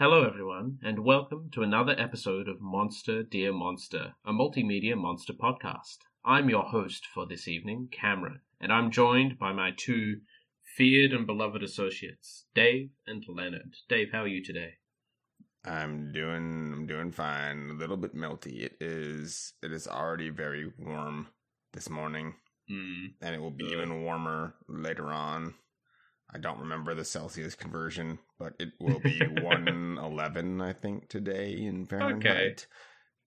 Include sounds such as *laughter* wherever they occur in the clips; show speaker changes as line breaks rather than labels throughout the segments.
Hello, everyone, and welcome to another episode of Monster Dear Monster, a multimedia monster podcast. I'm your host for this evening, Cameron, and I'm joined by my two feared and beloved associates, Dave and Leonard. Dave, how are you today?
I'm doing I'm doing fine. A little bit melty. It is it is already very warm this morning.
Mm.
And it will be even warmer later on. I don't remember the Celsius conversion, but it will be *laughs* 111, I think, today in Fahrenheit.
Okay.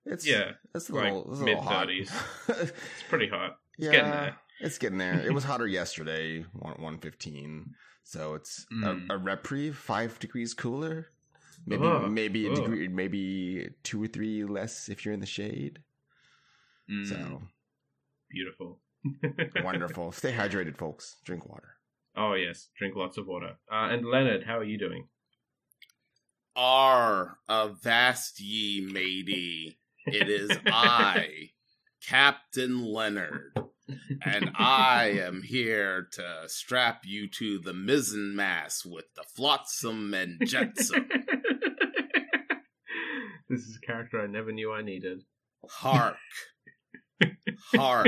It's
Yeah,
it's a
like
little,
mid. 30s. *laughs* It's pretty hot. It's
yeah,
getting there.
it's getting there. It was *laughs* hotter yesterday, one one fifteen. So it's
Mm.
a, a reprieve, five degrees cooler. Maybe maybe a degree, maybe two or three less if you're in the shade.
Mm,
So
beautiful.
wonderful. Stay hydrated, folks. Drink water.
Oh yes, drink lots of water. Uh, and Leonard, how are you doing?
Are avast ye, matey. It is I, *laughs* Captain Leonard, and I am here to strap you to the mizzen mast with the flotsam and jetsam. *laughs*
this is a character I never knew I needed.
Hark. *laughs* Hark.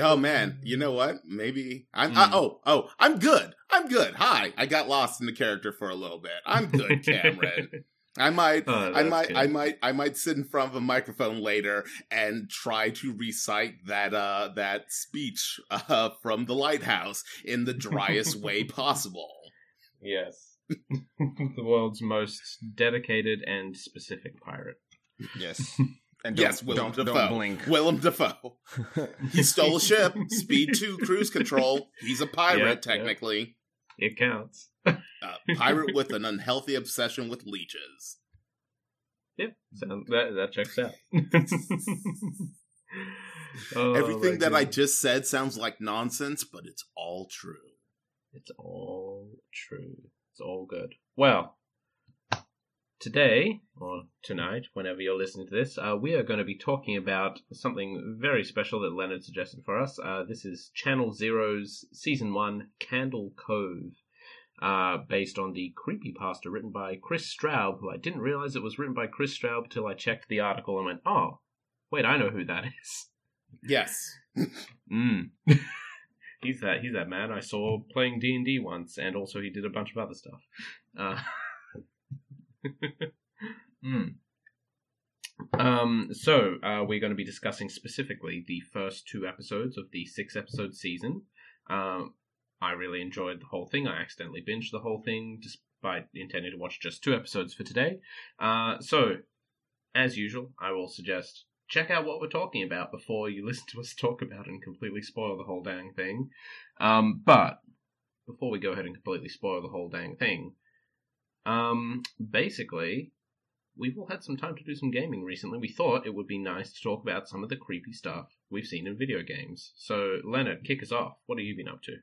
Oh man, you know what? Maybe I'm.
Mm.
oh, oh, I'm good. I'm good. Hi, I got lost in the character for a little bit. I'm good, *laughs* Cameron. I might,
Oh,
I might,
good.
I might, I might sit in front of a microphone later and try to recite that uh that speech *laughs* uh from the lighthouse in the driest *laughs* way possible.
Yes. the world's most dedicated and specific pirate.
Yes. And don't,
yes, Willem
don't,
Dafoe.
don't blink.
Willem Dafoe. *laughs* He stole a ship. Speed two cruise control. He's a pirate,
Yeah, yeah.
technically.
It counts. *laughs*
A pirate with an unhealthy obsession with leeches.
Yep, so that, that checks out. *laughs* Oh,
Everything
my
that I just said sounds like nonsense, but it's all true.
It's all true. It's all good. Well, today, or tonight, whenever you're listening to this, uh, we are going to be talking about something very special that Leonard suggested for us. Uh, this is Channel Zero's Season 1 Candle Cove, uh, based on the creepypasta written by Chris Straub, who I didn't realize it was written by Chris Straub till I checked the article and went, oh, wait, I know who that is.
Yes.
Mm. *laughs* he's that he's that man I saw playing D and D once, and also he did a bunch of other stuff. Uh, *laughs* *laughs* mm. Um, so uh, we're going to be discussing specifically the first two episodes of the six episode season. Um, I really enjoyed the whole thing. I accidentally binged the whole thing despite intending to watch just two episodes for today. Uh, so, as usual, I will suggest check out what we're talking about before you *laughs* listen to us talk about it and completely spoil the whole dang thing. Um, but before we go ahead and completely spoil the whole dang thing, um, basically, we've all had some time to do some gaming recently. We thought it would be nice to talk about some of the creepy stuff we've seen in video games. So, Leonard, kick us off. What have you been up to?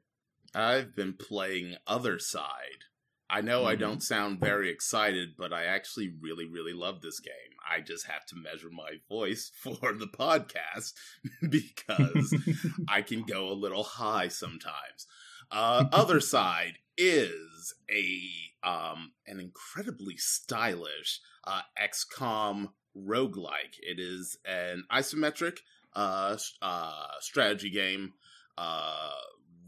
I've been playing Othercide. I know I
Mhm.
don't sound very excited, but I actually really, really love this game. I just have to measure my voice *laughs* for the podcast *laughs* because *laughs* I can go a little high sometimes. Uh, Othercide is a um, an incredibly stylish uh, XCOM roguelike. It is an isometric uh, uh, strategy game uh,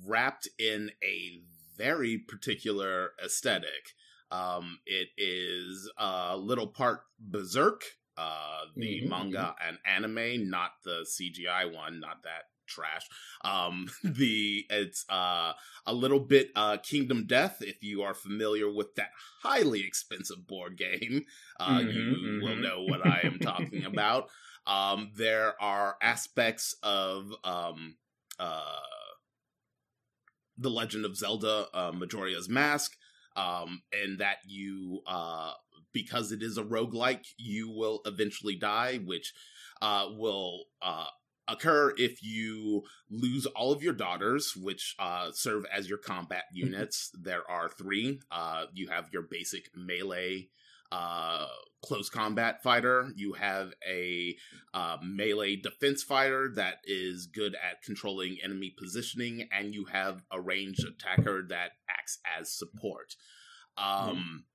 wrapped in a very particular aesthetic. Um, it is a little part Berserk, uh, the
Mhm,
manga and anime, not the CGI one, not that trash. Um, *laughs* the it's uh a little bit uh Kingdom Death. If you are familiar with that highly expensive board game, uh,
Mhm,
you will
mhm.
know what I am talking *laughs* about. Um, there are aspects of um uh the Legend of Zelda, uh, Majora's Mask, um, and that you, uh, because it is a roguelike, you will eventually die, which uh, will uh, occur if you lose all of your daughters, which uh, serve as your combat units. there are three. Uh, you have your basic melee uh, close combat fighter. You have a uh, melee defense fighter that is good at controlling enemy positioning, and you have a ranged attacker that acts as support. Um,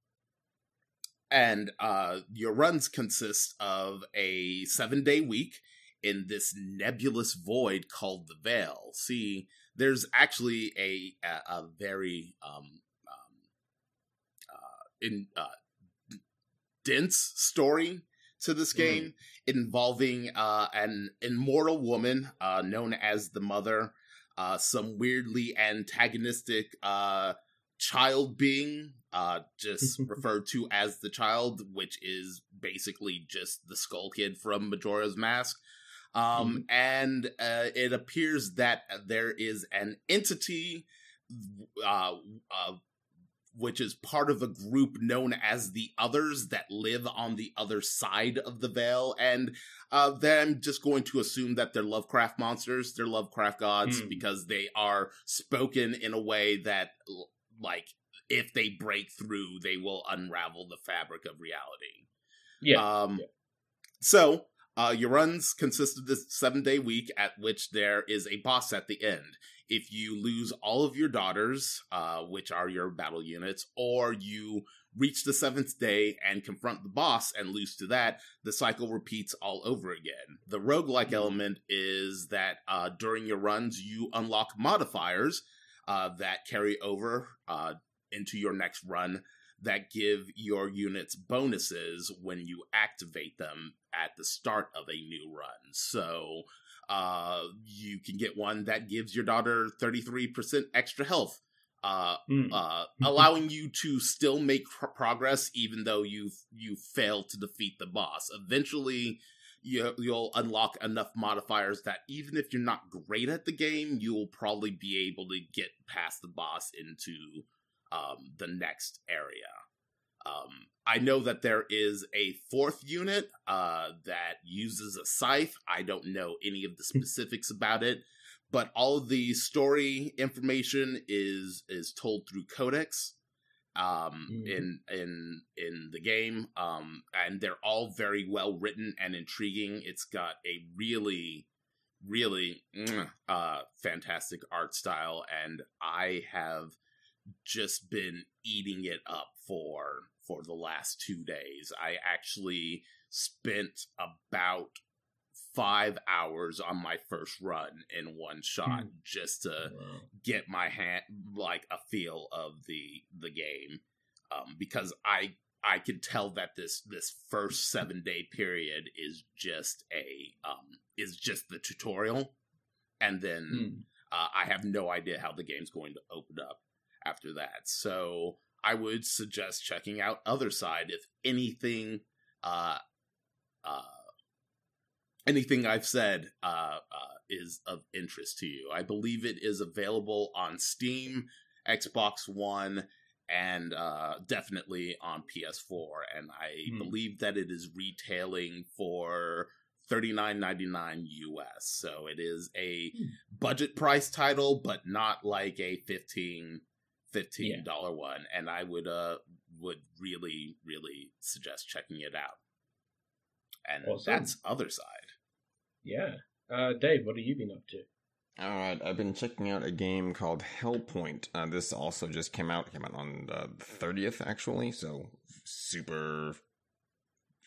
and uh, your runs consist of a seven day week in this nebulous void called the Veil. See, there's actually a a, a very um, um uh, in uh, dense story to this game mm-hmm. involving uh, an immortal woman uh, known as the Mother, uh, some weirdly antagonistic uh, child being, uh, just *laughs* referred to as the child, which is basically just the Skull Kid from Majora's Mask. Um, mm-hmm. And uh, it appears that there is an entity uh, uh, which is part of a group known as the Others that live on the other side of the veil. And uh, then I'm just going to assume that they're Lovecraft monsters, they're Lovecraft gods, mm. because they are spoken in a way that, like, if they break through, they will unravel the fabric of reality.
Yeah. Um, yeah.
So, uh, your runs consist of this seven day week at which there is a boss at the end if you lose all of your daughters, uh, which are your battle units, or you reach the seventh day and confront the boss and lose to that, the cycle repeats all over again. The roguelike mm-hmm. element is that uh, during your runs, you unlock modifiers uh, that carry over uh, into your next run that give your units bonuses when you activate them at the start of a new run. So uh, you can get one that gives your daughter 33% extra health, uh, mm. uh, *laughs* allowing you to still make pr- progress even though you've you failed to defeat the boss. Eventually, you, you'll unlock enough modifiers that even if you're not great at the game, you'll probably be able to get past the boss into um, the next area. Um, I know that there is a fourth unit uh, that uses a scythe. I don't know any of the *laughs* specifics about it, but all of the story information is is told through codex um, mm. in in in the game, um, and they're all very well written and intriguing. It's got a really really *clears throat* uh, fantastic art style, and I have just been eating it up for for the last two days. I actually spent about five hours on my first run in one shot hmm. just to wow. get my hand like a feel of the the game um, because i i could tell that this this first seven day period is just a um is just the tutorial and then hmm. uh, i have no idea how the game's going to open up after that so I would suggest checking out Othercide if anything uh uh anything I've said uh, uh is of interest to you. I believe it is available on Steam, Xbox One, and uh, definitely on PS4. And I hmm. believe that it is retailing for thirty nine ninety nine US. So it is a hmm. budget price title, but not like a fifteen fifteen dollar yeah. one, and I would uh would really really suggest checking it out. And awesome. that's Othercide.
Yeah, uh, Dave, what have you been up to?
All right, I've been checking out a game called Hellpoint. Uh, this also just came out. Came out on the thirtieth, actually, so super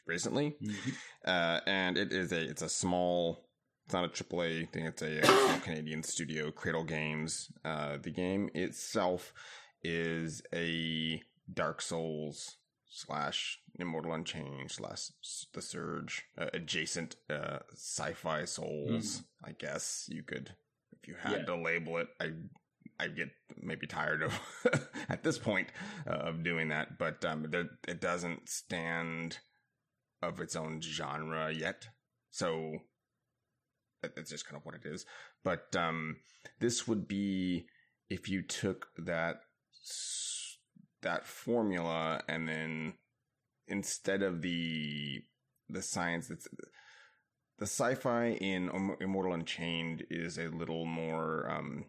recently. Mm-hmm. Uh, and it is a it's a small. It's not a AAA thing. It's a, a *coughs* Canadian studio, Cradle Games. Uh, the game itself is a Dark Souls slash Immortal Unchained slash The Surge uh, adjacent uh, sci-fi Souls. Mm. I guess you could, if you had yeah. to label it. I I get maybe tired of *laughs* at this point uh, of doing that, but um, it doesn't stand of its own genre yet. So that's just kind of what it is. But um, this would be if you took that that formula and then instead of the the science that's the sci-fi in Immortal Unchained is a little more um,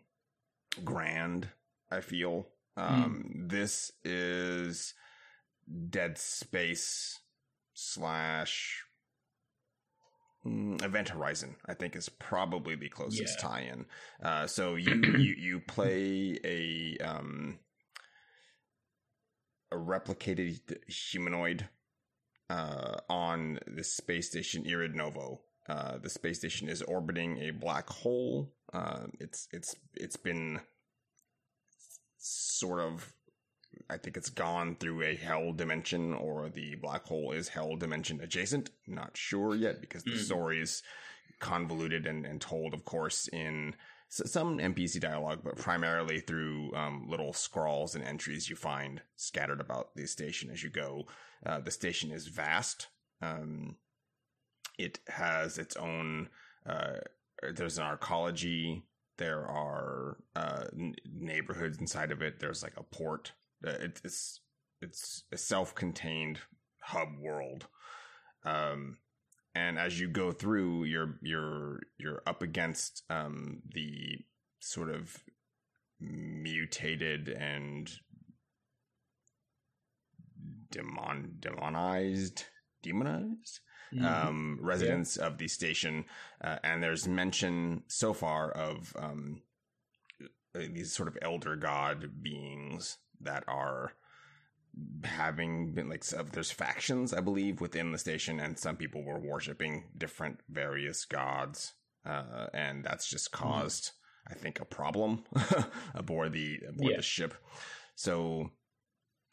grand. I feel um, mm. this is Dead Space slash Event Horizon. I think is probably the closest yeah. tie-in. Uh, so *clears throat* you you you play a um, a replicated humanoid uh, on the space station Irid Novo. Uh, the space station is orbiting a black hole. Uh, it's it's it's been sort of I think it's gone through a hell dimension or the black hole is hell dimension adjacent. Not sure yet because the
Mm.
story is convoluted and, and told, of course, in s- some NPC dialogue, but primarily through um, little scrawls and entries you find scattered about the station as you go. Uh, the station is vast. Um, it has its own. Uh, there's an arcology. There are uh, n- neighborhoods inside of it. There's like a port. It, it's it's a self-contained hub world. Um, and as you go through, you're you're you're up against um, the sort of mutated and demon demonized demonized
Mm-hmm.
um, residents of the station, uh, and there's mention so far of um, these sort of elder god beings that are having been like so there's factions I believe within the station, and some people were worshiping different various gods, uh, and that's just caused I think a problem *laughs* aboard the aboard
Yeah.
the ship. So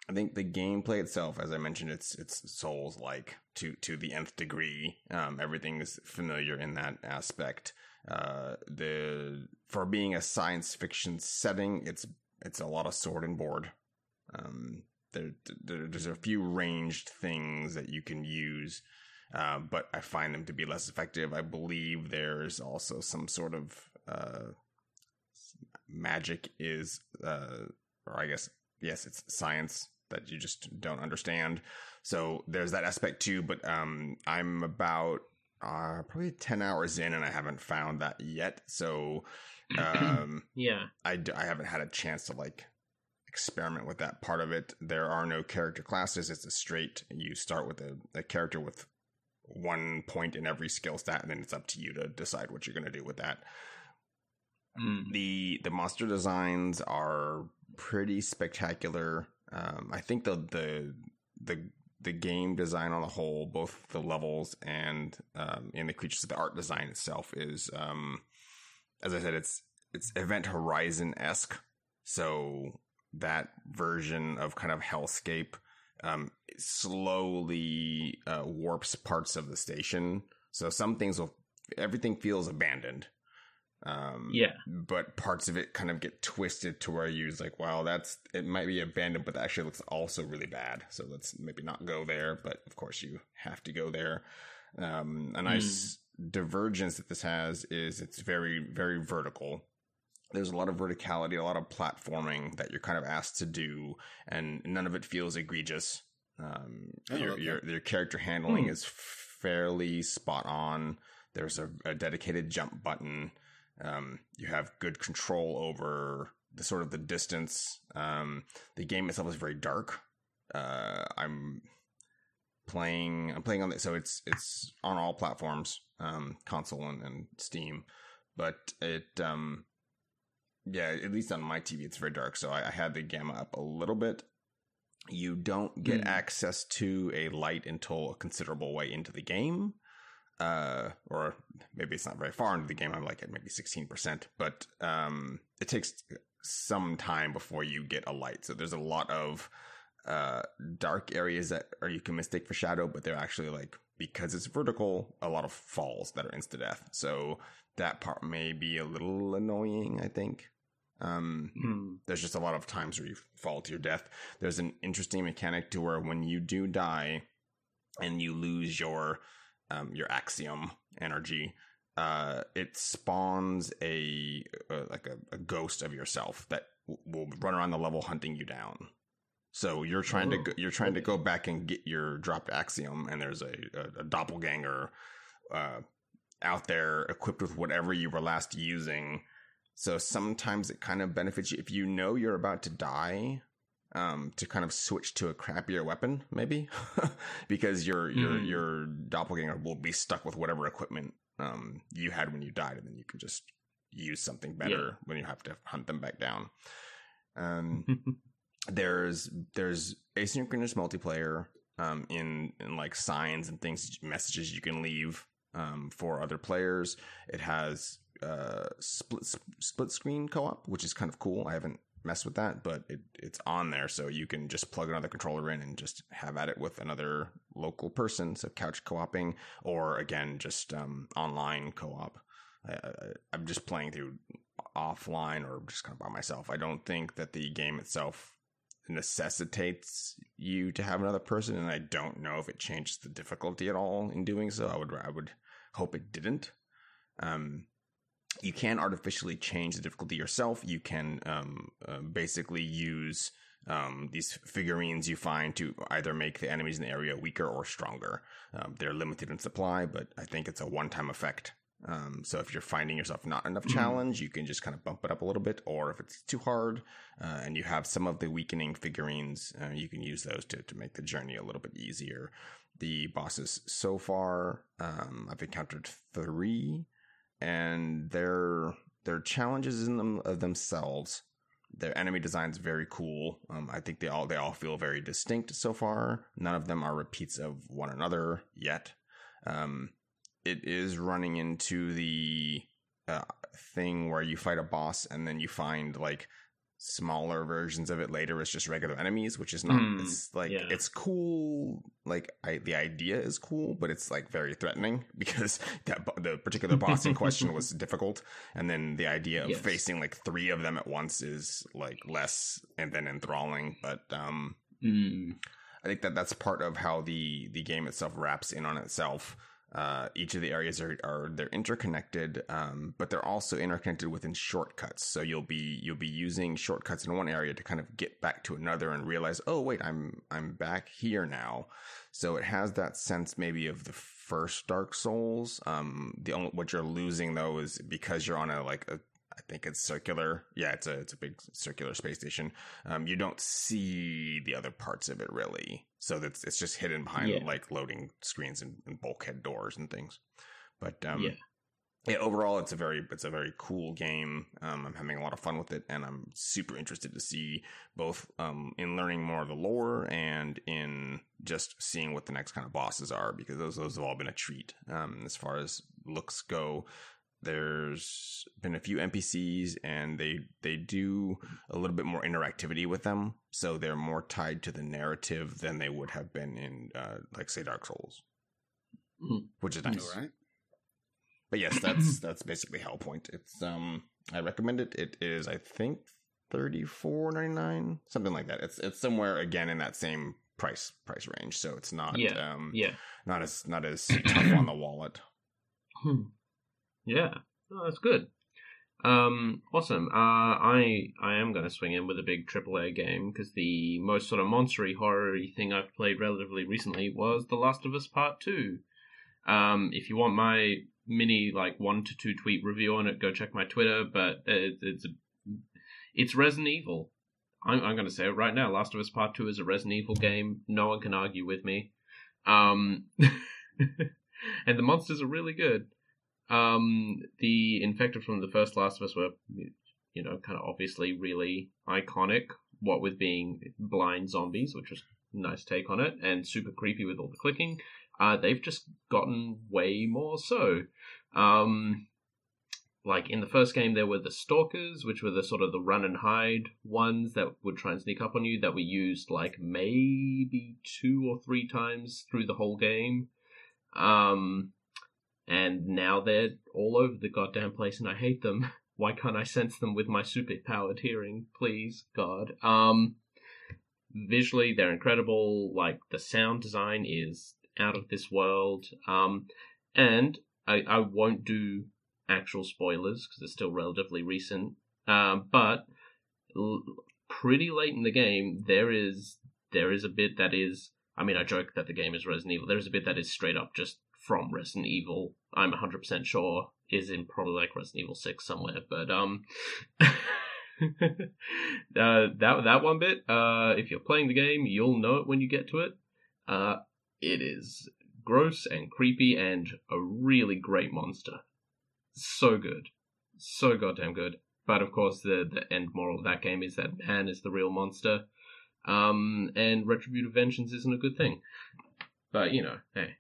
I think the gameplay itself, as I mentioned, it's it's Souls like to to the nth degree. Um, everything is familiar in that aspect. Uh, the for being a science fiction setting, it's it's a lot of sword and board. Um, there, there there's a few ranged things that you can use, uh, but I find them to be less effective. I believe there's also some sort of uh, magic is, uh, or I guess yes, it's science that you just don't understand. So there's that aspect too. But um, I'm about uh, probably ten hours in, and I haven't found that yet. So *clears throat* um,
yeah.
I, d- I haven't had a chance to like experiment with that part of it. There are no character classes. It's a straight. You start with a, a character with one point in every skill stat, and then it's up to you to decide what you're going to do with that.
Mm.
the The monster designs are pretty spectacular. Um, I think the the the the game design on the whole, both the levels and um, in the creatures, the art design itself is, um, as I said, it's it's Event Horizon esque. So that version of kind of hellscape um, slowly uh, warps parts of the station. So some things will, everything feels abandoned. Um,
Yeah.
but parts of it kind of get twisted to where you're like, wow, that's it might be abandoned, but that actually looks also really bad. So let's maybe not go there. But of course, you have to go there. Um, a nice divergence that this has is it's very, very vertical. There's a lot of verticality, a lot of platforming that you're kind of asked to do, and none of it feels egregious. Um,
Oh,
your, your your character handling
Hmm.
is fairly spot on. There's a, a dedicated jump button. Um, you have good control over the sort of the distance. Um, the game itself is very dark. Uh, I'm playing. I'm playing on it, so it's it's on all platforms, um, console and, and Steam. But it, um, yeah, at least on my TV, it's very dark. So I, I had the gamma up a little bit. You don't get
Hmm.
access to a light until a considerable way into the game uh, or maybe it's not very far into the game. I'm like at maybe 16%, but, um, it takes some time before you get a light. So there's a lot of, uh, dark areas that are you can mistake for shadow, but they're actually like, because it's vertical, a lot of falls that are insta death. So that part may be a little annoying, I think. Um,
Mm.
there's just a lot of times where you fall to your death. There's an interesting mechanic to where when you do die and you lose your um, your axiom energy, uh, it spawns a, uh like a, a ghost of yourself that w- will run around the level hunting you down. So you're trying to
Oh,
go, you're trying to go back and get your dropped axiom, and there's a, a, a doppelganger uh, out there equipped with whatever you were last using. So sometimes it kind of benefits you if you know you're about to die, um, to kind of switch to a crappier weapon, maybe, *laughs* because your your
Mhm.
your doppelganger will be stuck with whatever equipment um you had when you died, and then you can just use something better when you have to hunt them back down. Um, *laughs* there's there's asynchronous multiplayer. um, in, in like signs and things, messages you can leave um, for other players. It has uh, split split screen co op, which is kind of cool. I haven't messed with that, but it, it's on there, so you can just plug another controller in and just have at it with another local person. So couch co-oping, or again, just um, online co-op. I, am just playing through offline or just kind of by myself. I don't think that the game itself necessitates you to have another person, and I don't know if it changes the difficulty at all in doing so. I would I would hope it didn't. Um, you can artificially change the difficulty yourself. You can um, uh, basically use um, these figurines you find to either make the enemies in the area weaker or stronger. Um, they're limited in supply, but I think it's a one-time effect. Um, so if you're finding yourself not enough mm-hmm. challenge, you can just kind of bump it up a little bit. Or if it's too hard uh, and you have some of the weakening figurines, uh, you can use those to to make the journey a little bit easier. The bosses so far, um, I've encountered three, and their their challenges in them of themselves. Their enemy design's very cool. Um, I think they all they all feel very distinct so far. None of them are repeats of one another yet. Um, it is running into the uh, thing where you fight a boss and then you find like smaller versions of it later as just regular enemies, which is not. Mm, it's like yeah. it's cool. Like I, the idea is cool, but it's like very threatening *laughs* because that the particular boss in question was *laughs* difficult, and then the idea of yes. facing like three of them at once is like less and then enthralling. But um, mm. I think that that's part of how the the game itself wraps in on itself. Uh, each of the areas are, are they're interconnected, um, but they're also interconnected within shortcuts. So you'll be you'll be using shortcuts in one area to kind of get back to another and realize, oh wait, I'm I'm back here now. So it has that sense maybe of the first Dark Souls. Um, the only what you're losing though is because you're on a like a I think it's circular. Yeah, it's a it's a big circular space station. Um, you don't see the other parts of it really, so that's it's just hidden behind yeah. like loading screens and, and, bulkhead doors and things. But um, yeah. Yeah, overall, it's a very it's a very cool game. Um, I'm having a lot of fun with it, and I'm super interested to see both um, in learning more of the lore and in just seeing what the next kind of bosses are because those those have all been a treat um, as far as looks go there's been a few NPCs and they they do a little bit more interactivity with them, so they're more tied to the narrative than they would have been in uh, like say Dark Souls, mm. which is nice. Right. But yes, that's *clears throat* that's basically Hellpoint. It's um I recommend it. It is I think thirty four ninety nine something like that. It's it's somewhere again in that same price price range, so it's not
yeah um yeah
not as not as tough on the wallet.
Yeah, oh, that's good. Um, awesome. Uh, I I am going to swing in with a big AAA game because the most sort of monstery horror thing I've played relatively recently was The Last of Us Part Two. Um, if you want my mini like one to two tweet review on it, go check my Twitter. But it, it's it's Resident Evil. I'm, I'm going to say it right now. Last of Us Part Two is a Resident Evil game. No one can argue with me. Um, *laughs* and the monsters are really good. Um, the infected from the first Last of Us were, you know, kind of obviously really iconic. What with being blind zombies, which was nice take on it, and super creepy with all the clicking. Uh, they've just gotten way more so. Um, like in the first game, there were the stalkers, which were the sort of the run and hide ones that would try and sneak up on you. That were used like maybe two or three times through the whole game. Um, and now they're all over the goddamn place and I hate them. *laughs* Why can't I sense them with my super powered hearing, please, God? Um, visually, they're incredible. Like, the sound design is out of this world. Um, and I, I won't do actual spoilers because it's still relatively recent. Um, but l- pretty late in the game, there is there is a bit that is. I mean, I joke that the game is Resident Evil. There is a bit that is straight up just from Resident Evil. I'm 100% sure is in probably like Resident Evil 6 somewhere, but um *laughs* uh, that that one bit, uh, if you're playing the game, you'll know it when you get to it. Uh, it is gross and creepy and a really great monster. So good, so goddamn good. But of course, the the end moral of that game is that man is the real monster. Um, and retributive vengeance isn't a good thing. But you know, hey,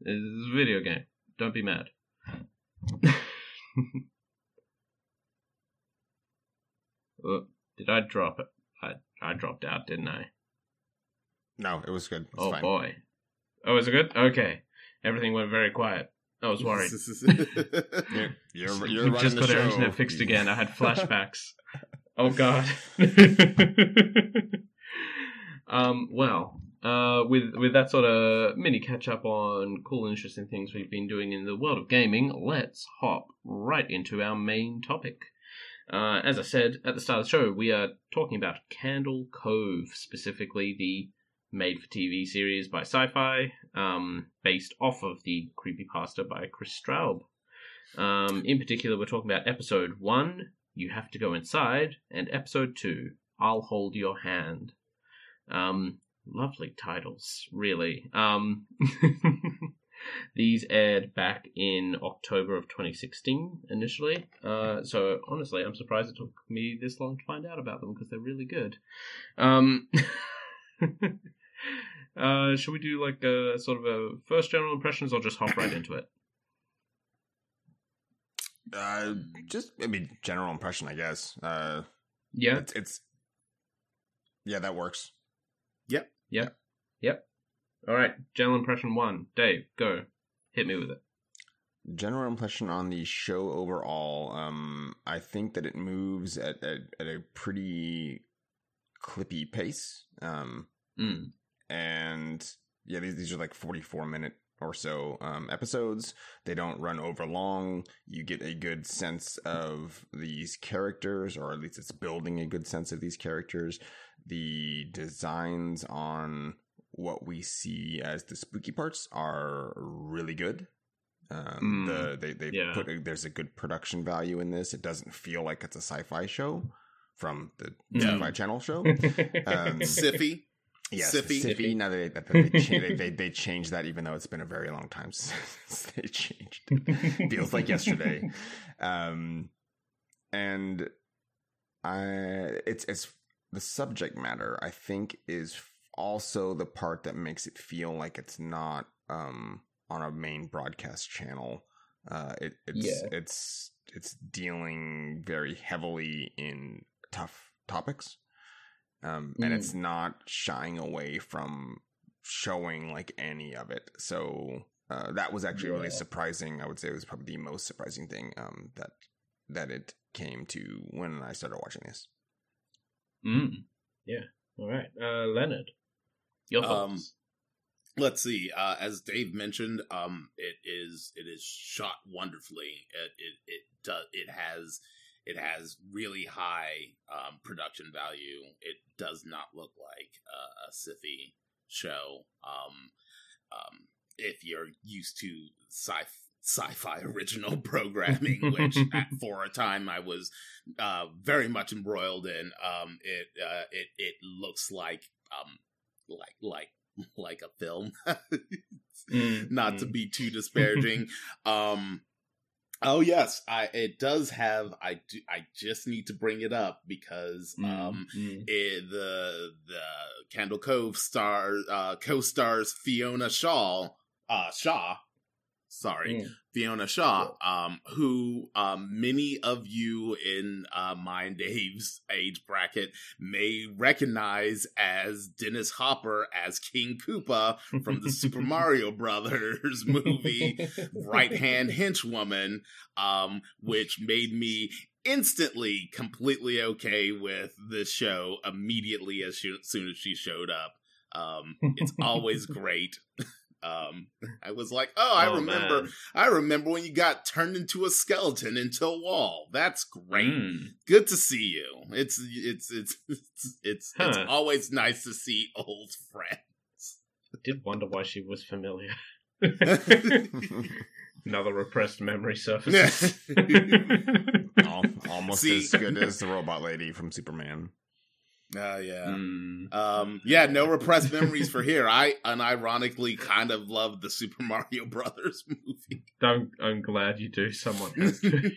this is a video game. Don't be mad. *laughs* oh, did I drop it? I I dropped out, didn't I?
No, it was good. It's
oh
fine.
boy. Oh, is it good? Okay. Everything went very quiet. I was worried. *laughs*
You're, you're, you're running
just
the
got our
show.
internet fixed again. I had *laughs* flashbacks. oh god. um. Well. Uh. With with that sort of mini catch up on cool, and interesting things we've been doing in the world of gaming, let's hop right into our main topic. Uh, as I said at the start of the show, we are talking about Candle Cove, specifically the made for TV series by Sci Fi, um, based off of the creepypasta by Chris Straub. Um, in particular, we're talking about episode one, You Have to Go Inside, and episode two, I'll Hold Your Hand. Um, lovely titles, really. Um, *laughs* these aired back in October of 2016 initially. Uh, so honestly, I'm surprised it took me this long to find out about them because they're really good. Um, *laughs* uh, should we do like a sort of a first general impressions or just hop right into it?
Uh, just I mean, general impression, I guess. Uh,
Yeah.
it's, it's yeah, that works.
All right. General impression one. Dave, go. Hit me with it.
General impression on the show overall. Um, I think that it moves at at, at a pretty clippy pace. Um,
Mm.
and yeah, these these are like forty four minute or so um, episodes. They don't run over long. You get a good sense of these characters, or at least it's building a good sense of these characters. The designs on what we see as the spooky parts are really good. Um,
Mm,
the they they
yeah.
put a, there's a good production value in this. It doesn't feel like it's a sci-fi show from the
No.
sci-fi channel show. *laughs* Um,
Siffy.
Yes,
Siffy.
Siffy. Now they, that they, cha- they, they they changed that, even though it's been a very long time *laughs* since they changed. it. Feels like yesterday. Um, and I, it's it's the subject matter. I think is also the part that makes it feel like it's not um on a main broadcast channel. Uh, it, it's
Yeah.
it's it's dealing very heavily in tough topics um, and
Mm.
it's not shying away from showing like any of it. So uh, that was actually really surprising. I would say it was probably the most surprising thing um, that that it came to when I started watching this.
Mm. Yeah. All right. Uh, Leonard, your
Um,
thoughts?
let's see uh as dave mentioned um it is it is shot wonderfully it it, it does it has it has really high um production value. It does not look like uh, a sci show. Um um if you're used to sci sci-fi *laughs* original programming which *laughs* at, for a time i was uh very much embroiled in um it uh it it looks like um like like like a film. *laughs*
Mm,
not to
mm.
be too disparaging. Um oh yes i it does have i do i just need to bring it up because
Mm,
um
mm.
it, the the candle cove star uh co-stars fiona shaw uh shaw sorry
Mm.
Fiona Shaw, um, who um, many of you in uh, my and Dave's age bracket may recognize as Dennis Hopper as King Koopa from the Super *laughs* Mario Brothers *laughs* movie Right Hand Henchwoman, um, which made me instantly completely okay with this show immediately as, she, as soon as she showed up. Um, it's always *laughs* great. Um, I was like, oh, I
Oh,
remember
man.
I remember when you got turned into a skeleton into a wall. That's great.
Mm.
Good to see you. It's it's it's it's it's, it's always nice to see old friends.
I did wonder why she was familiar. *laughs* *laughs* Another repressed memory surface. *laughs*
Al- Almost
See-
as good as the robot lady from Superman.
Uh, yeah.
Mm.
Um, yeah, no repressed memories for here. I unironically kind of love the Super Mario Brothers *laughs* movie.
I'm, I'm glad you do. Someone has to.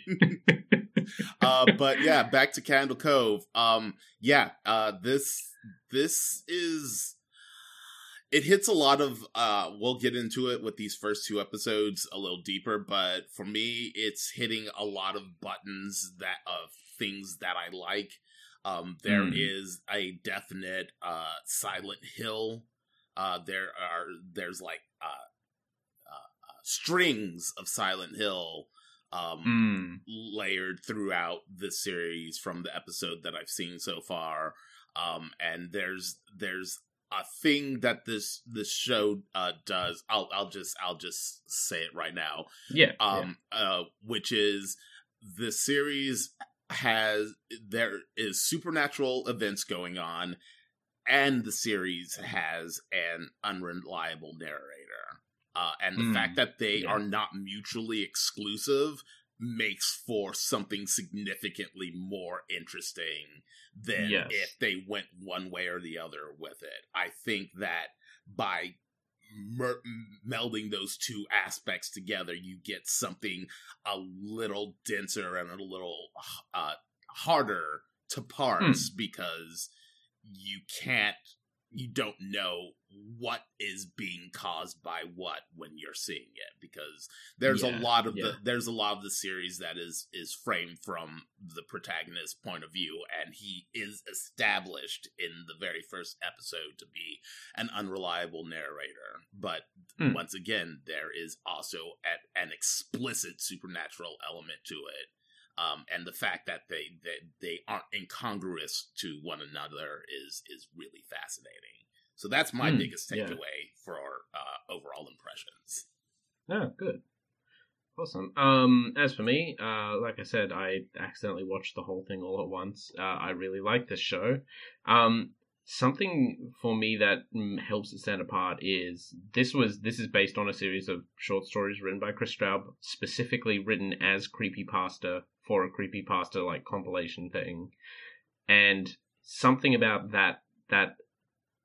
*laughs*
uh, but yeah, back to Candle Cove. Um, yeah, uh, this this is it hits a lot of uh we'll get into it with these first two episodes a little deeper but for me it's hitting a lot of buttons that of things that i like um there
Mm.
is a definite uh silent hill uh there are there's like uh, uh, uh strings of silent hill um
Mm.
layered throughout the series from the episode that I've seen so far. Um, and there's there's a thing that this this show uh, does. I'll I'll just I'll just say it right now.
Yeah.
Um, uh, which is the series has there is supernatural events going on, and the series has an unreliable narrator. Uh, and the
Mm,
fact that they
yeah.
are not mutually exclusive makes for something significantly more interesting than
Yes.
if they went one way or the other with it. I think that by mer- melding those two aspects together, you get something a little denser and a little uh, harder to parse because you can't you don't know what is being caused by what when you're seeing it because there's
Yeah,
a lot of
yeah.
the there's a lot of the series that is is framed from the protagonist's point of view and he is established in the very first episode to be an unreliable narrator but
Hmm.
once again there is also at an explicit supernatural element to it um, and the fact that they, they they aren't incongruous to one another is is really fascinating. So that's my
Hmm,
biggest
yeah.
takeaway for uh, overall impressions.
Oh, good. Awesome. Um, as for me, uh, like I said, I accidentally watched the whole thing all at once. Uh, I really like this show. Um, something for me that mm, helps it stand apart is this was this is based on a series of short stories written by Chris Straub, specifically written as creepypasta for a creepy pasta like compilation thing, and something about that that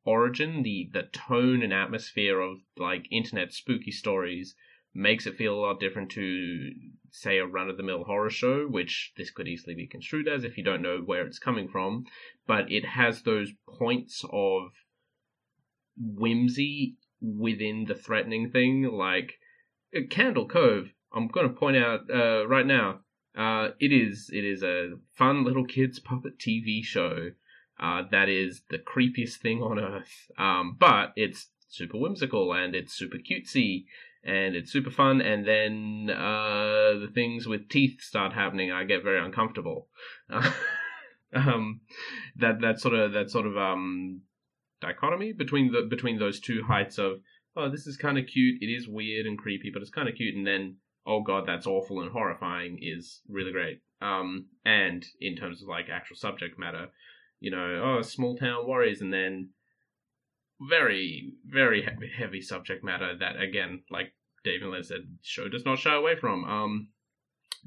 origin, the the tone and atmosphere of like internet spooky stories makes it feel a lot different to say a run of the mill horror show, which this could easily be construed as if you don't know where it's coming from. But it has those points of whimsy within the threatening thing, like uh, Candle Cove. I'm going to point out uh, right now. Uh, it is it is a fun little kids puppet TV show uh, that is the creepiest thing on earth. Um, but it's super whimsical and it's super cutesy and it's super fun. And then uh, the things with teeth start happening. I get very uncomfortable. *laughs* um, that that sort of that sort of um, dichotomy between the between those two heights of oh this is kind of cute. It is weird and creepy, but it's kind of cute. And then oh god that's awful and horrifying is really great. Um, and in terms of like actual subject matter you know, oh, small town worries, and then very, very heavy, heavy subject matter that, again, like David Lynn said, show does not shy away from. Um,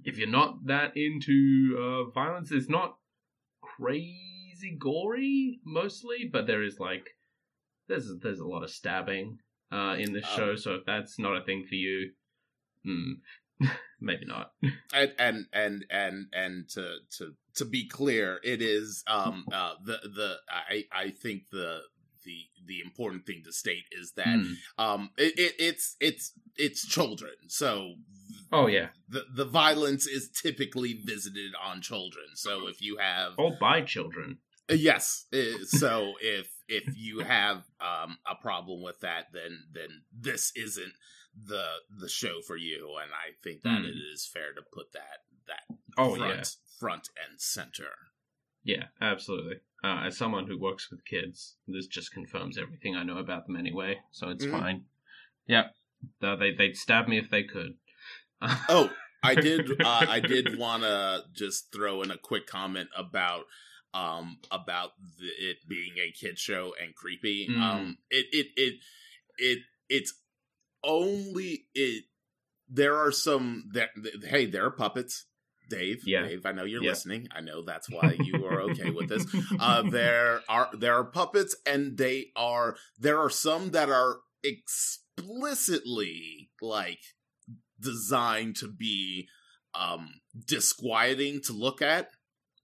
if you're not that into uh, violence, it's not crazy gory mostly, but there is like there's there's a lot of stabbing uh, in this
Oh.
show. So if that's not a thing for you, hmm, *laughs* maybe not.
And and and and and to to to be clear, it is um *laughs* uh the the I I think the the the important thing to state is that
Hmm.
um it, it it's it's it's children so
Oh yeah,
the the violence is typically visited on children so if you have
all by children.
Uh, Yes. uh, *laughs* So if if you have um, a problem with that, then then this isn't the the show for you. And I think that
Hmm.
it is fair to put that that
Oh
front
yeah.
front and center.
Yeah, absolutely. Uh, as someone who works with kids, this just confirms everything I know about them anyway, so it's
Mhm.
fine. Yeah, they they'd stab me if they could.
Oh, I *laughs* did uh, I did want to just throw in a quick comment about um about the, it being a kid show and creepy.
Mm.
Um it it it it it's only it there are some that hey, there are puppets. Dave,
Yeah.
Dave, I know you're
Yeah.
listening. I know that's why you are okay with this. Uh, *laughs* there are there are puppets, and they are there are some that are explicitly like designed to be um disquieting to look at.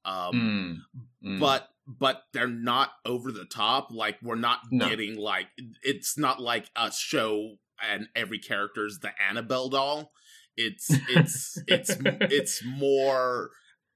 Um,
Mm, mm.
but but they're not over the top. Like we're not
No.
getting like it's not like a show and every character's the Annabelle doll. It's it's it's *laughs* it's more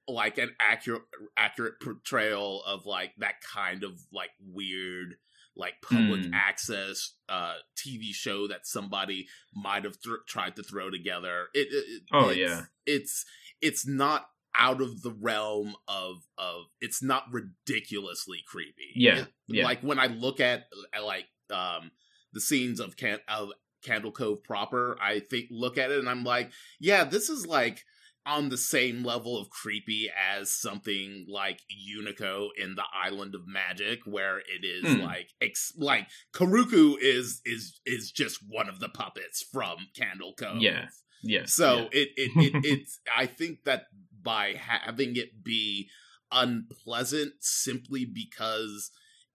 like an accurate accurate portrayal of like that kind of like weird like public
Mm.
access uh TV show that somebody might have thr tried to throw together. It, it
Oh,
it's,
yeah.
it's it's not out of the realm of of it's not ridiculously creepy.
Yeah,
It-
yeah.
Like when I look at uh, like um the scenes of can of Candle Cove proper, I think look at it and I'm like, yeah, this is like on the same level of creepy as something like Unico in the Island of Magic, where it is
Hmm.
like ex- like Karuku is is is just one of the puppets from Candle Cove.
Yeah, yeah.
So
yeah.
it it, it *laughs* it's I think that by having it be unpleasant simply because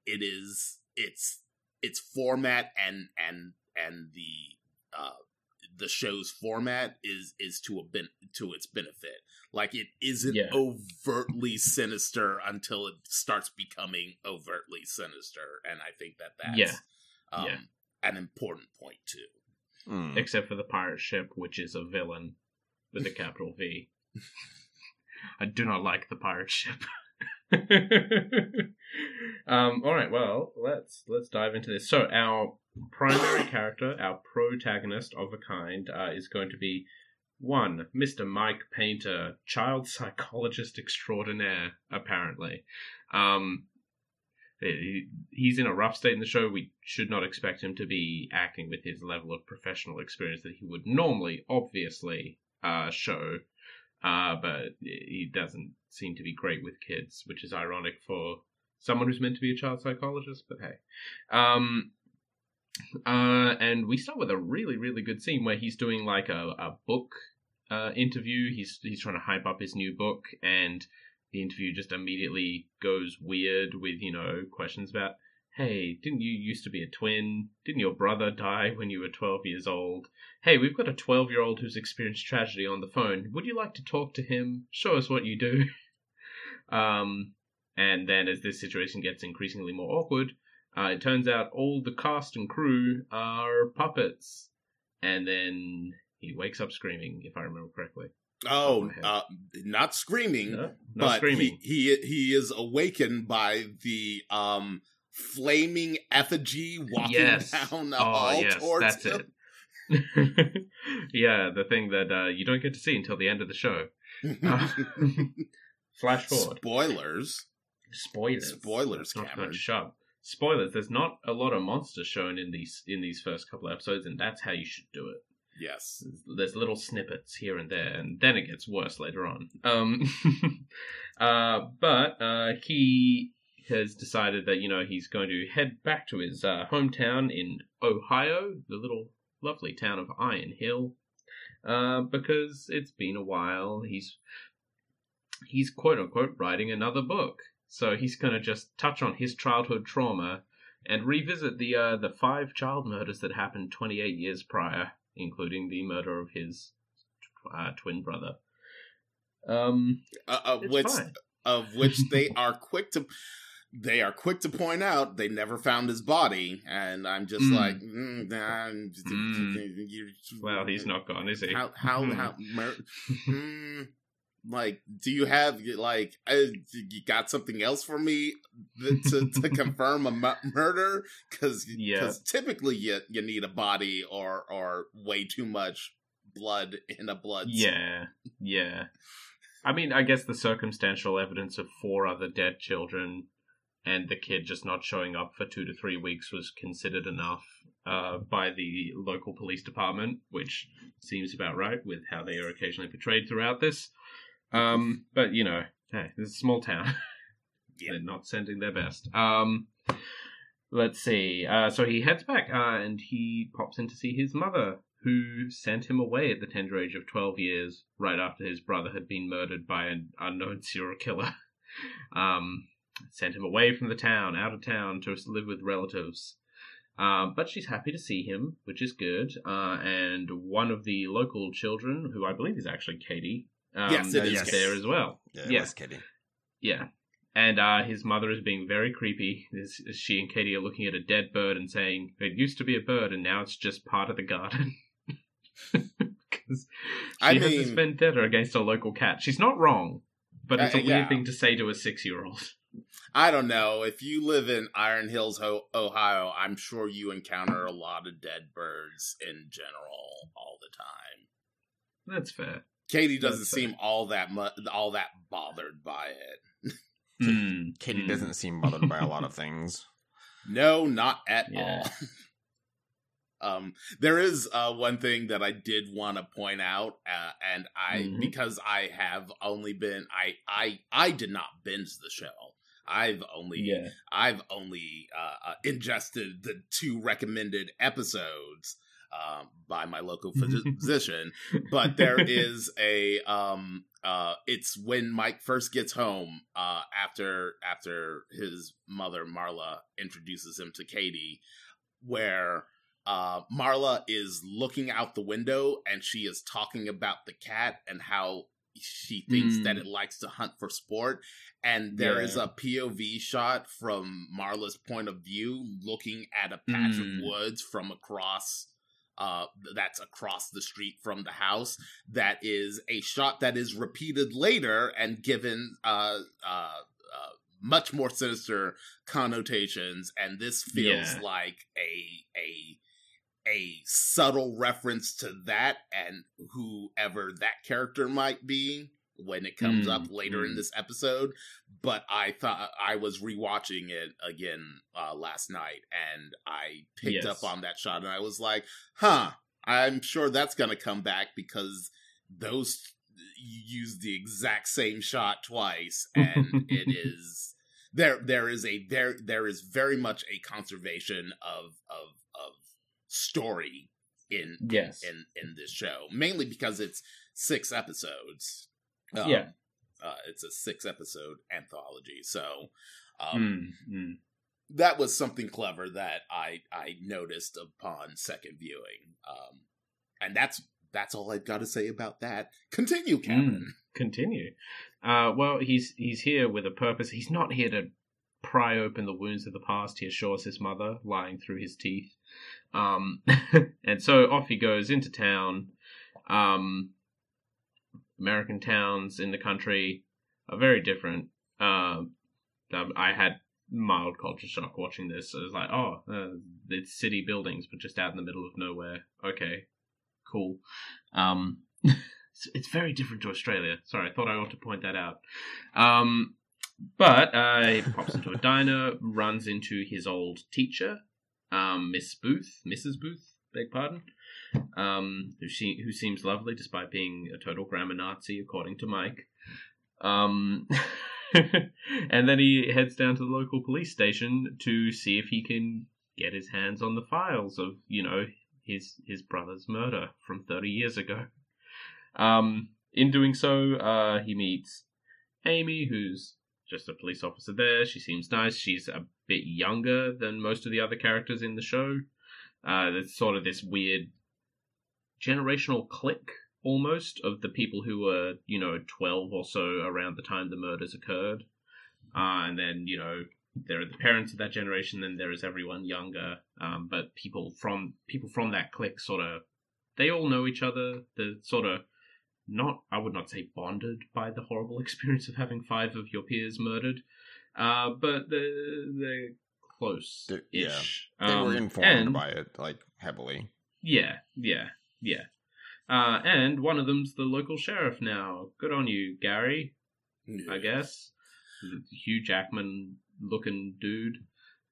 it is its its format and and and the uh the show's format is is to a ben- to its benefit. Like it isn't
Yeah.
overtly sinister until it starts becoming overtly sinister, and I think that that's
Yeah.
um,
Yeah.
an important point too.
Mm.
except for the pirate ship, which is a villain with a capital V. *laughs* I do not like the pirate ship. *laughs* *laughs* um, all right, well, let's let's dive into this. So, our primary character, our protagonist of a kind, uh, is going to be one Mr. Mike Painter, child *laughs* psychologist extraordinaire. Apparently, um, he- he's in a rough state in the show. We should not expect him to be acting with his level of professional experience that he would normally, obviously, uh, show. Uh, but he doesn't seem to be great with kids, which is ironic for someone who's meant to be a child psychologist. But hey, um, uh, and we start with a really, really good scene where he's doing like a, a book uh, interview. He's he's trying to hype up his new book, and the interview just immediately goes weird with you know questions about, hey, didn't you used to be a twin? Didn't your brother die when you were twelve years old? Hey, we've got a twelve year old who's experienced tragedy on the phone. Would you like to talk to him? Show us what you do. *laughs* um, and then as this situation gets increasingly more awkward, uh, it turns out all the cast and crew are puppets. And then he wakes up screaming, if I remember correctly.
Oh, uh, not screaming,
No, not
but
screaming.
He, he he is awakened by the um flaming effigy walking
Yes.
down the
oh,
hall
yes,
towards
that's
him.
it. *laughs* yeah, the thing that uh, you don't get to see until the end of the show. *laughs* Uh, *laughs* Flash forward.
Spoilers.
Spoilers.
Spoilers,
Not
Cameron.
sharp. Spoilers. There's not a lot of monsters shown in these in these first couple episodes, and that's how you should do it.
Yes.
There's little snippets here and there, and then it gets worse later on. Um, *laughs* uh, but uh, he has decided that you know he's going to head back to his uh, hometown in Ohio, the little lovely town of Iron Hill, uh, because it's been a while. He's he's quote unquote writing another book, so he's going to just touch on his childhood trauma and revisit the uh, the five child murders that happened 28 years prior, including the murder of his uh, twin brother. Um,
Uh, which
fine.
of which *laughs* they are quick to they are quick to point out they never found his body, and I'm just
Mm.
like, mm, nah,
Mm. Well, he's not gone, is he?
How how how *laughs* mur- *laughs* mm, like do you have like uh, you got something else for me th- to to *laughs* confirm a mu- murder because
Yeah.
typically you you need a body or or way too much blood in a blood
Yeah, yeah. I mean, I guess the circumstantial evidence of four other dead children and the kid just not showing up for two to three weeks was considered enough uh, by the local police department, which seems about right with how they are occasionally portrayed throughout this. Um, but you know, hey, this is a small town. *laughs*
Yeah.
They're not sending their best. Um, let's see. Uh, so he heads back, uh, and he pops in to see his mother, who sent him away at the tender age of 12 years, right after his brother had been murdered by an unknown *laughs* serial killer. Um, sent him away from the town, out of town, to live with relatives. Um, but she's happy to see him, which is good. Uh, and one of the local children, who I believe is actually Katie, um,
Yes, it
is
there as well.
Yeah,
Yeah.
Kitty.
Yeah. and uh, his mother is being very creepy. As, she and Katie are looking at a dead bird and saying, "It used to be a bird, and now it's just part of the garden." *laughs* Because she
I
has this vendetta against a local cat. She's not wrong, but it's a
Uh,
weird
yeah.
thing to say to a six-year-old.
I don't know. If you live in Iron Hills, Ohio, I'm sure you encounter a lot of dead birds in general all the time.
That's fair.
Katie doesn't seem all that mu- all that bothered by it.
Mm,
Katie doesn't *laughs* seem bothered by a lot of things.
No, not at
Yeah.
all. *laughs* um, there is uh, one thing that I did want to point out, uh, and I
Mhm.
because I have only been I I I did not binge the show. I've only
Yeah.
I've only uh, uh, ingested the two recommended episodes um, by my local *laughs* physician, but there is a um uh it's when Mike first gets home uh after after his mother Marla introduces him to Katie where uh Marla is looking out the window and she is talking about the cat and how she thinks
Mm.
that it likes to hunt for sport and there is
Yeah.
a POV shot from Marla's point of view looking at a patch
Mm.
of woods from across uh that's across the street from the house that is a shot that is repeated later and given uh uh, uh much more sinister connotations and this feels
Yeah.
like a a a subtle reference to that and whoever that character might be when it comes
Mm,
up later in
mm.
this episode but i thought i was rewatching it again uh last night and i picked
Yes.
up on that shot and i was like huh i'm sure that's gonna come back because those you use the exact same shot twice and it *laughs* is there there is a there there is very much a conservation of of of story in
Yes.
in in this show mainly because it's six episodes Um,
Yeah.
uh, it's a six episode anthology so um
Mm, mm.
that was something clever that i i noticed upon second viewing um and that's that's all i've got to say about that continue Cameron.
Continue. Uh, well, he's he's here with a purpose. He's not here to pry open the wounds of the past. He assures his mother, lying through his teeth. Um, *laughs* and so off he goes into town. Um, American towns in the country are very different. Um, I had mild culture shock watching this. I was like, oh, uh, it's city buildings, but just out in the middle of nowhere. Okay, cool. Um, *laughs* it's, it's very different to Australia. Sorry, I thought I ought to point that out. Um, but uh, he pops into a diner, runs into his old teacher, um, Miss Booth, Mrs. Booth, beg pardon, um, who, she, who seems lovely despite being a total grammar Nazi, according to Mike. Um, *laughs* and then he heads down to the local police station to see if he can get his hands on the files of, you know, his his brother's murder from 30 years ago. Um, in doing so, uh, he meets Amy, who's just a police officer there. She seems nice. She's a bit younger than most of the other characters in the show. Uh, there's sort of this weird generational clique almost of the people who were, you know, 12 or so around the time the murders occurred. Uh, and then, you know, there are the parents of that generation, then there is everyone younger. Um, but people from people from that clique sort of they all know each other. They're sort of not I would not say bonded by the horrible *laughs* experience of having five of your peers murdered. Uh, but they're, they're close
yeah. They were
Um,
informed
and-
by it, like heavily.
yeah, yeah, yeah. Uh, and one of them's the local sheriff now. Good on you, Gary. I guess. Hugh Jackman looking dude.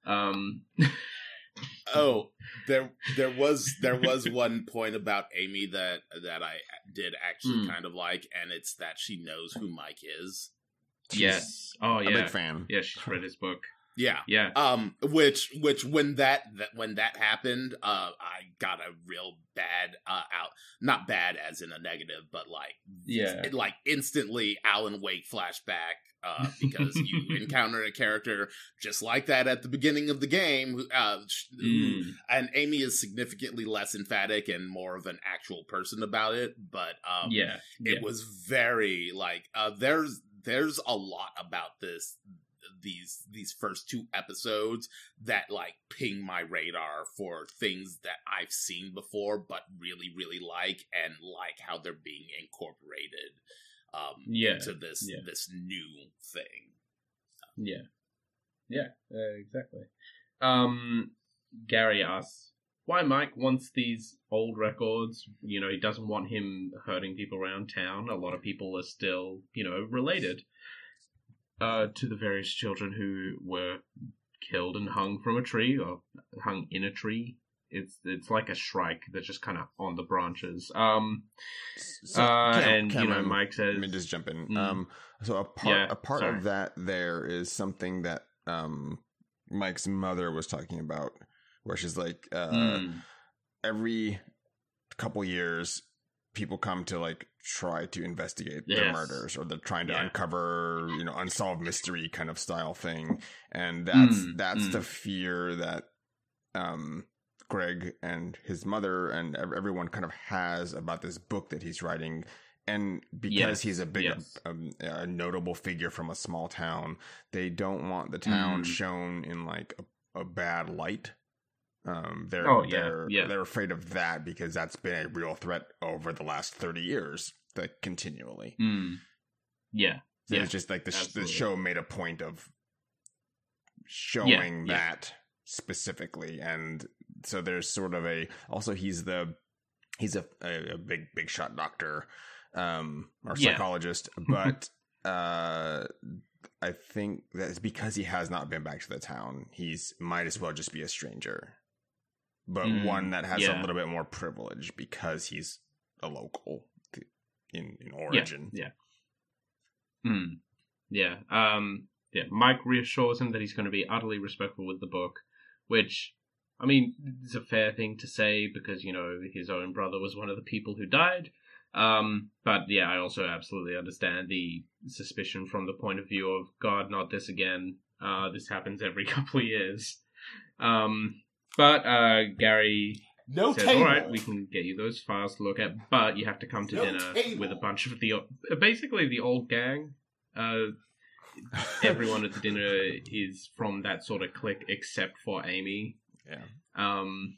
Um, *laughs*
Oh, there there was there was one point about Amy that that I did actually
Hmm.
kind of like, and it's that she knows who Mike is.
yes. Oh
A
yeah.
big fan.
Yeah, she's read his book.
Yeah.
Yeah.
Um, which which when that, that when that happened, uh, I got a real bad uh out, not bad as in a negative, but like
Yeah.
it, like instantly Alan Wake flashback. Uh, *laughs* because you encounter a character just like that at the beginning of the game, uh,
Mm.
and Amy is significantly less emphatic and more of an actual person about it. But um,
yeah.
it
yeah.
was very like uh, there's there's a lot about this these these first two episodes that like ping my radar for things that I've seen before but really really like and like how they're being incorporated um
Yeah,
into this
yeah.
this new thing.
Yeah, yeah, uh, exactly. Um, Gary asks why Mike wants these old records. You know, he doesn't want him hurting people around town. A lot of people are still, you know, related uh, to the various children who were killed and hung from a tree or hung in a tree. It's it's like a shrike that's just kind of on the branches. Um,
So,
uh,
Cam-
and you know,
Cameron,
Mike says,
Let me just jump in.
Mm.
Um, so a part
Yeah,
a part
sorry.
of that there is something that um Mike's mother was talking about, where she's like, uh,
"Hmm,
every couple years, people come to like try to investigate their murders, or they're trying to
Yeah.
uncover, you know, unsolved mystery kind of style thing, and that's
Mm,
that's
mm.
the fear that um Greg and his mother and everyone kind of has about this book that he's writing. And because
Yes,
he's a big,
yes.
um, a notable figure from a small town, they don't want the town
Mm.
shown in like a, a bad light. Um, they're
Oh, yeah,
they're
yeah.
they're afraid of that because that's been a real threat over the last thirty years, like continually.
hmm, yeah,
So
yeah,
it's just like the, sh- the show made a point of showing
yeah.
that specifically, and so there's sort of a also he's the he's a a, a big big shot doctor um or psychologist, *laughs* but uh I think that it's because he has not been back to the town. He's might as well just be a stranger, but
Mm,
one that has
yeah.
a little bit more privilege because he's a local in in origin.
Yeah. Hmm. Yeah. Um. Yeah. Mike reassures him that he's going to be utterly respectful with the book, which, I mean, is a fair thing to say because you know his own brother was one of the people who died. Um. But yeah, I also absolutely understand the suspicion from the point of view of God, not this again. Uh, this happens every *laughs* couple of years. Um. But uh, Gary
No
says, "All right, we can get you those files to look at, but you have to come to
No
dinner
table.
with a bunch of the basically the old gang. Uh, everyone at the dinner is from that sort of clique, except for Amy.
Yeah.
Um,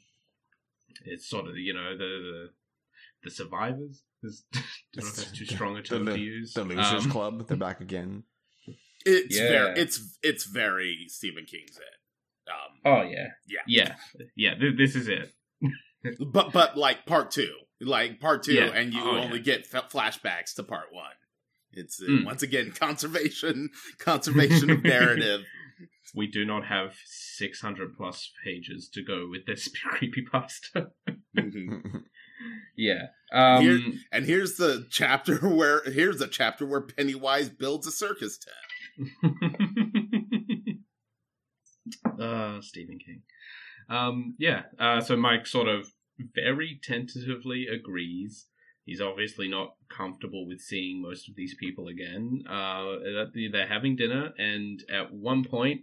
it's sort of you know the the, the survivors. Is, *laughs* don't know if that's too strong a term
the,
to use.
The Losers
Um,
Club, they're back again.
It's
Yeah.
very it's it's very Stephen King's it. Um,
Oh yeah,
Yeah.
yeah, yeah. Th- this is it. *laughs*
but but like part two, like part two,
Yeah.
and you
Oh,
only
yeah.
get f- flashbacks to part one. It's uh,
Mm.
once again *laughs* conservation, conservation of narrative. *laughs*
We do not have six hundred plus pages to go with this creepypasta.
Mhm.
Yeah. Um,
Here- And here's the chapter where here's a chapter where Pennywise builds a circus tent.
Uh, Stephen King. Um, yeah. Uh, so Mike sort of very tentatively agrees. He's obviously not comfortable with seeing most of these people again. Uh, they're having dinner, and at one point,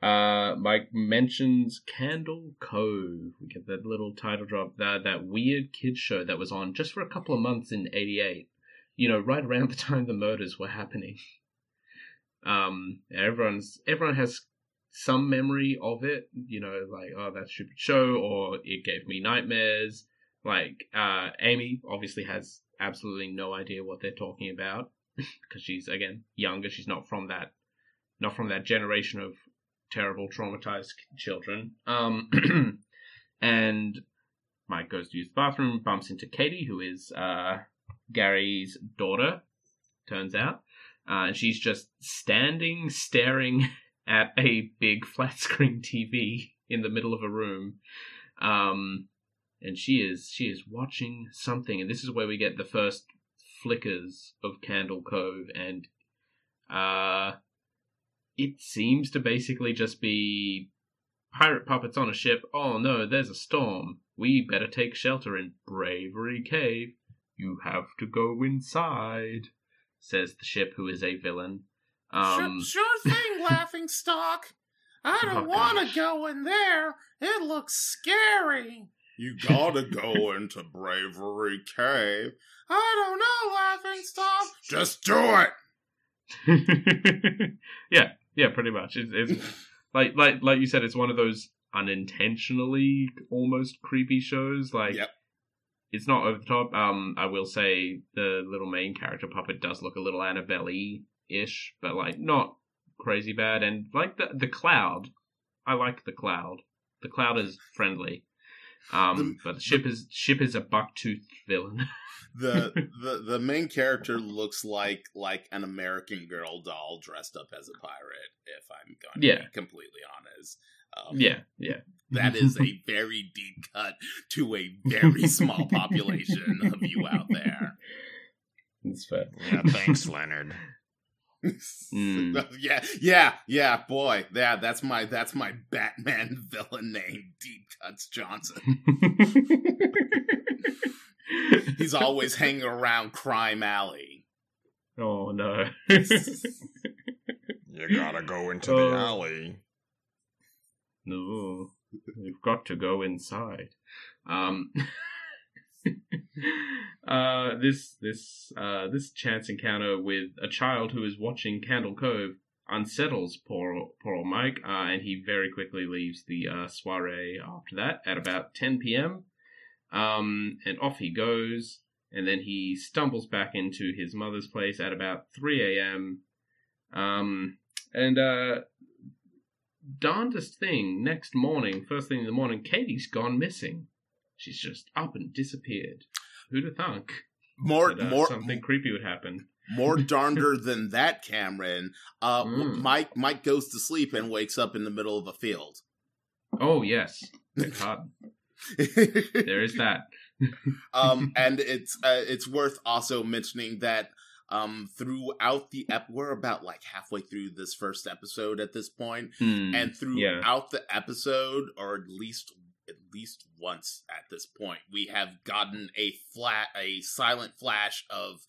uh, Mike mentions Candle Cove. We get that little title drop, that that weird kids show that was on just for a couple of months in '88. You know, right around the time the murders were happening. Um, everyone's everyone has some memory of it. You know, like oh that stupid show, or it gave me nightmares. Like uh, Amy obviously has absolutely no idea what they're talking about *laughs* because she's again younger. She's not from that, not from that generation of terrible traumatized children. Um, *clears throat* and Mike goes to use the bathroom, bumps into Katie, who is uh, Gary's daughter. Turns out, uh, and she's just standing, staring *laughs* at a big flat screen TV in the middle of a room. Um, and she is she is watching something, and this is where we get the first flickers of Candle Cove, and uh, it seems to basically just be pirate puppets on a ship. Oh no, there's a storm. We better take shelter in Bravery Cave. You have to go inside, says the ship, who is a villain. Um,
sure, sure thing, Laughing Stock. I
Oh,
don't want to go in there. It looks scary. You gotta go into Bravery Cave. I don't know, Laughing Stock. Just do it. *laughs*
yeah, Yeah, pretty much. It's, it's *laughs* like like like you said, it's one of those unintentionally almost creepy shows. Like
Yep.
it's not over the top. Um, I will say the little main character puppet does look a little Annabelle ish, but like not crazy bad. And like the the cloud, I like the cloud. The cloud is friendly. Um,
The-
but the ship is ship is a bucktooth villain. *laughs*
the the the main character looks like like an American Girl doll dressed up as a pirate. If I'm going to
Yeah.
be completely honest, um,
yeah, yeah.
that is a very deep cut to a very small *laughs* population of you out there.
That's fair.
Yeah, thanks, Leonard. *laughs*
Mm. *laughs*
yeah, yeah, yeah, boy, yeah, that's my that's my Batman *laughs* villain name, Deep Cuts Johnson. *laughs* He's always hanging around Crime Alley.
Oh no.
You gotta go into
Oh.
the alley.
no. You've got to go inside. Um *laughs* uh this this uh this chance encounter with a child who is watching Candle Cove unsettles poor poor old Mike, uh, and he very quickly leaves the uh, soiree after that at about 10 p.m. Um, and off he goes, and then he stumbles back into his mother's place at about 3 a.m. Um, and uh, darndest thing, next morning, first thing in the morning, Katie's gone missing. She's just up and disappeared. Who'd have thunk
More,
that uh,
more,
something creepy would happen?
more *laughs* darnder than that, Cameron. Uh,
Mm.
Mike, Mike goes to sleep and wakes up in the middle of a field.
Oh yes. *laughs* There is that. *laughs*
um, and it's uh, it's worth also mentioning that um, throughout the ep, we're about like halfway through this first episode at this point,
Hmm.
and throughout
yeah.
the episode, or at least at least once at this point, we have gotten a flat, a silent flash of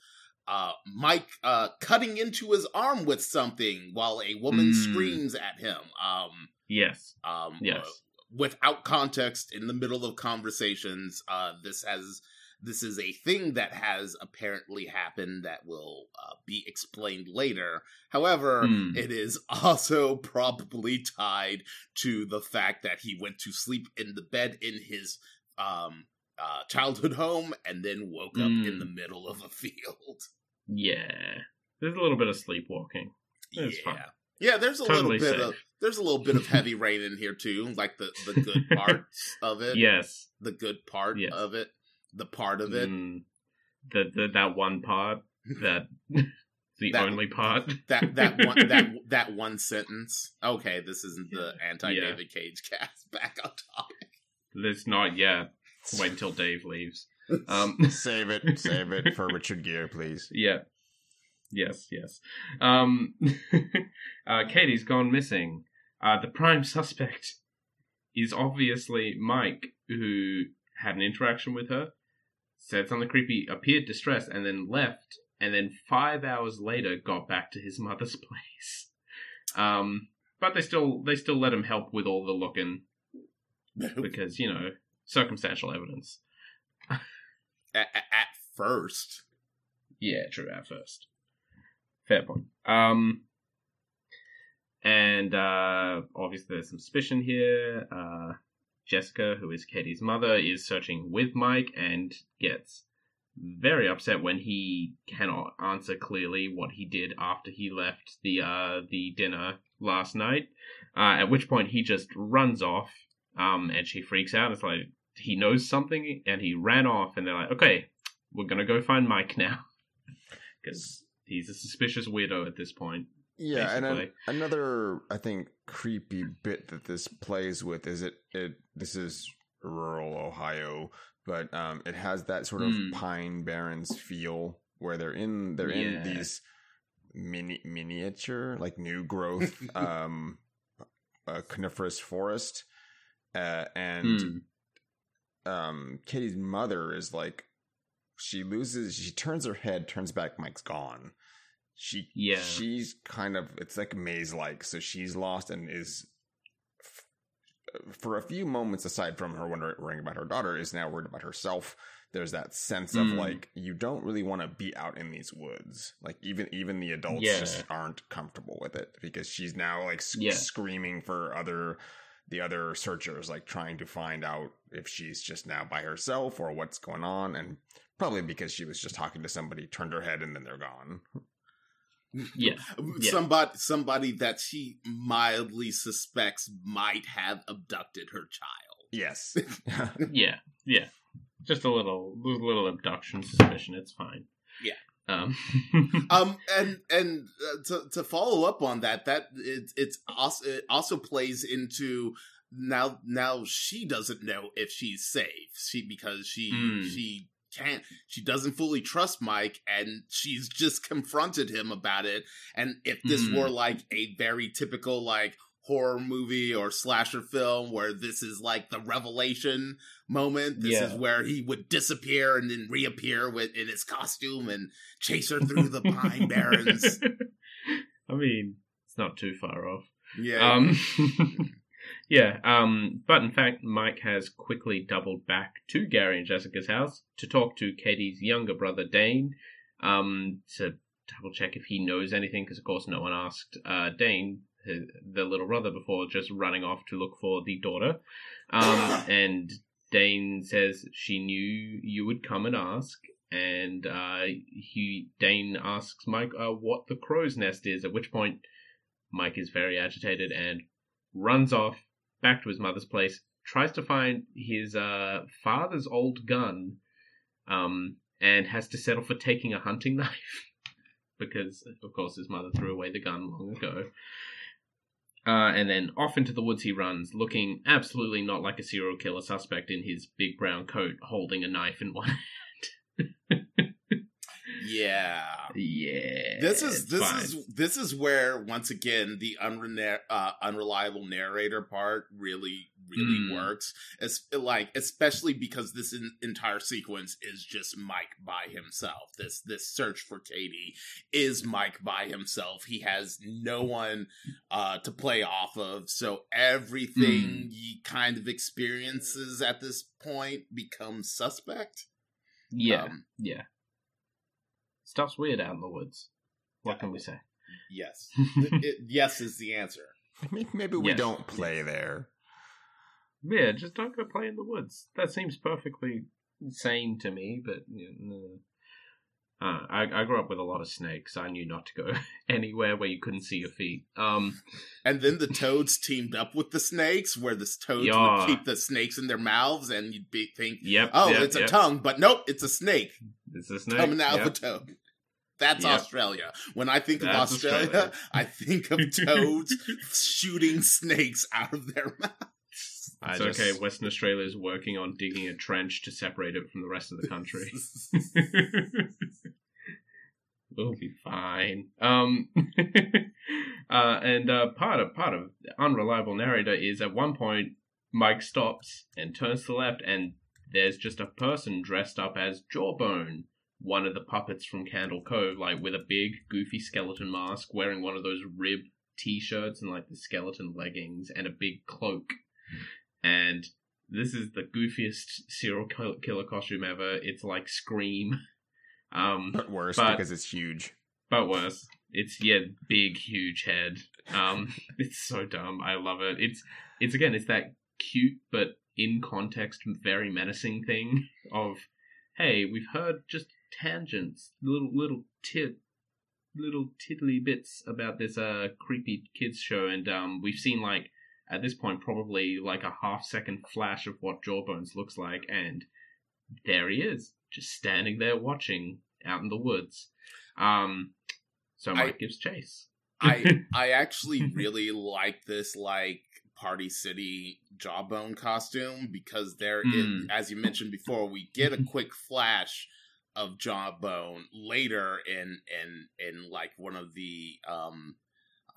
uh, Mike uh, cutting into his arm with something while a woman
Mm.
screams at him. Um,
Yes.
um,
Yes.
uh, without context in the middle of conversations. Uh, this has this is a thing that has apparently happened that will uh, be explained later. However,
Hmm.
it is *laughs* also probably tied to the fact that he went to sleep in the bed in his um, uh, childhood home and then woke up in the middle of a field.
Yeah. There's a little bit of sleepwalking. It's
yeah.
fine.
Yeah, there's a
Totally
little bit
safe.
of there's a little bit of heavy *laughs* rain in here too, like the the good parts *laughs* of it.
Yes.
the good part
Yes.
of it, the part of it.
Mm. the, the that one part that *laughs* the
That-
only part
That that one that *laughs* that one sentence. Okay, this isn't the anti
Yeah.
David Cage cast. *laughs* Back on topic.
There's not yet. Wait until Dave leaves. Um.
Save it, save it for Richard Gere, please.
Yeah. Yes, yes. Um, uh, Katie's gone missing. Uh, the prime suspect is obviously Mike, who had an interaction with her, said something creepy, appeared distressed, and then left, and then five hours later got back to his *laughs* mother's place. Um, but they still they still let him help with all the looking *laughs* because you know circumstantial evidence.
at, at- at first,
Yeah, true. At first, fair point. Um, and uh, obviously there's some suspicion here. Uh, Jessica, who is Katie's mother, is searching with Mike and gets very upset when he cannot answer clearly what he did after he left the uh, the dinner last night. Uh, at which point he just runs off, um, and she freaks out. It's like he knows something, and he ran off, and they're like, "Okay, we're gonna go find Mike now," *laughs* because he's a suspicious weirdo at this point.
Yeah, and an, another I think creepy bit that this plays with is it it this is rural Ohio, but um it has that sort of
Mm.
pine barrens feel where they're in they're
Yeah.
in these mini miniature like new growth *laughs* um uh, coniferous forest uh, and
Hmm.
um Katie's mother is like she loses she turns her head turns back Mike's gone she
Yeah.
she's kind of it's like maze like so she's lost and is f- for a few moments aside from her wondering worrying about her daughter is now worried about herself there's that sense of
Mm.
like you don't really want to be out in these woods. Like even even the adults
Yeah.
just aren't comfortable with it because she's now like sc-
Yeah.
screaming for other the other searchers like trying to find out if she's just now by herself or what's going on and probably because she was just talking to somebody turned her head and then they're gone.
Yeah. *laughs* Yeah.
Somebody somebody that she mildly suspects might have abducted her child.
Yes. *laughs*
Yeah, yeah. Just a little, little abduction suspicion. It's fine.
Yeah.
Um. *laughs*
um and and uh, to to follow up on that that it, it's also it also plays into now now she doesn't know if she's safe she because she
Mm.
she can't she doesn't fully trust mike and she's just confronted him about it and if this
Mm.
were like a very typical like horror movie or slasher film where this is like the revelation moment this
Yeah.
is where he would disappear and then reappear with in his costume and chase her through the pine barrens *laughs*
I mean, it's not too far off.
yeah
Um. *laughs* yeah. Um. But in fact, Mike has quickly doubled back to Gary and Jessica's house to talk to Katie's younger brother Dane. Um. To double check if he knows anything, because of course no one asked uh, Dane, the little brother, before just running off to look for the daughter. Um. and Dane says she knew you would come and ask, and uh, he Dane asks Mike uh, what the crow's nest is. At which point, Mike is very agitated and runs off back to his mother's place. Tries to find his uh, father's old gun, um, and has to settle for taking a hunting *laughs* knife because, of course, his mother threw away the gun long ago. Uh, and then off into the woods he runs, looking absolutely not like a serial killer suspect in his big brown coat, holding a knife in one *laughs* hand.
Yeah
yeah,
this is this
fine.
is this is where once again the unrena- uh, unreliable narrator part really really
Mm.
works it's like especially because this in, entire sequence is just mike by himself this this search for katie is mike by himself he has no one uh to play off of so everything
Mm.
he kind of experiences at this point becomes suspect
yeah,
Um,
yeah. Stuff's weird out in the woods. What can we say?
yes *laughs* It- yes is the answer
Maybe, maybe we
Yes.
don't play there.
Yeah, just don't go play in the woods. That seems perfectly sane to me, but you know, uh, I, I grew up with a lot of snakes. I knew not to go *laughs* anywhere where you couldn't see your feet. Um,
And then the toads teamed up with the snakes, where the toads
Yeah.
would keep the snakes in their mouths, and you'd be think,
yep.
"Oh,
yep,
it's a tongue," but nope, it's a snake
It's a snake
coming out
yep.
of a toad. That's
Yep.
Australia. When I think of Australia,
Australia. *laughs*
I think of *laughs* toads shooting snakes out of their *laughs* mouths.
It's
just-
okay. Western Australia is working on digging a trench to separate it from the rest of the country. we'll be fine. Um, uh, and uh, part of part of unreliable narrator is at one point Mike stops and turns to the left, and there's just a person dressed up as Jawbone, one of the puppets from Candle Cove, like with a big goofy skeleton mask, wearing one of those rib t-shirts and like the skeleton leggings and a big cloak. And this is the goofiest serial killer costume ever. It's like Scream. Um,
But worse
But-
because it's huge.
but worse. It's yeah, big, huge head. Um, *laughs* it's so dumb. I love it. It's it's again, it's that cute but in context very menacing thing of, hey, we've heard just tangents, little little tit, little tiddly bits about this uh creepy kids show, and um, we've seen like at this point probably like a half second flash of what Jawbones looks like, and there he is, just standing there watching out in the woods. Um, so
I-
Mike gives chase.
I *laughs* I actually really like this like Party City Jawbone costume because there,
Mm.
as you mentioned before, we get a quick flash of Jawbone later in in in like one of the um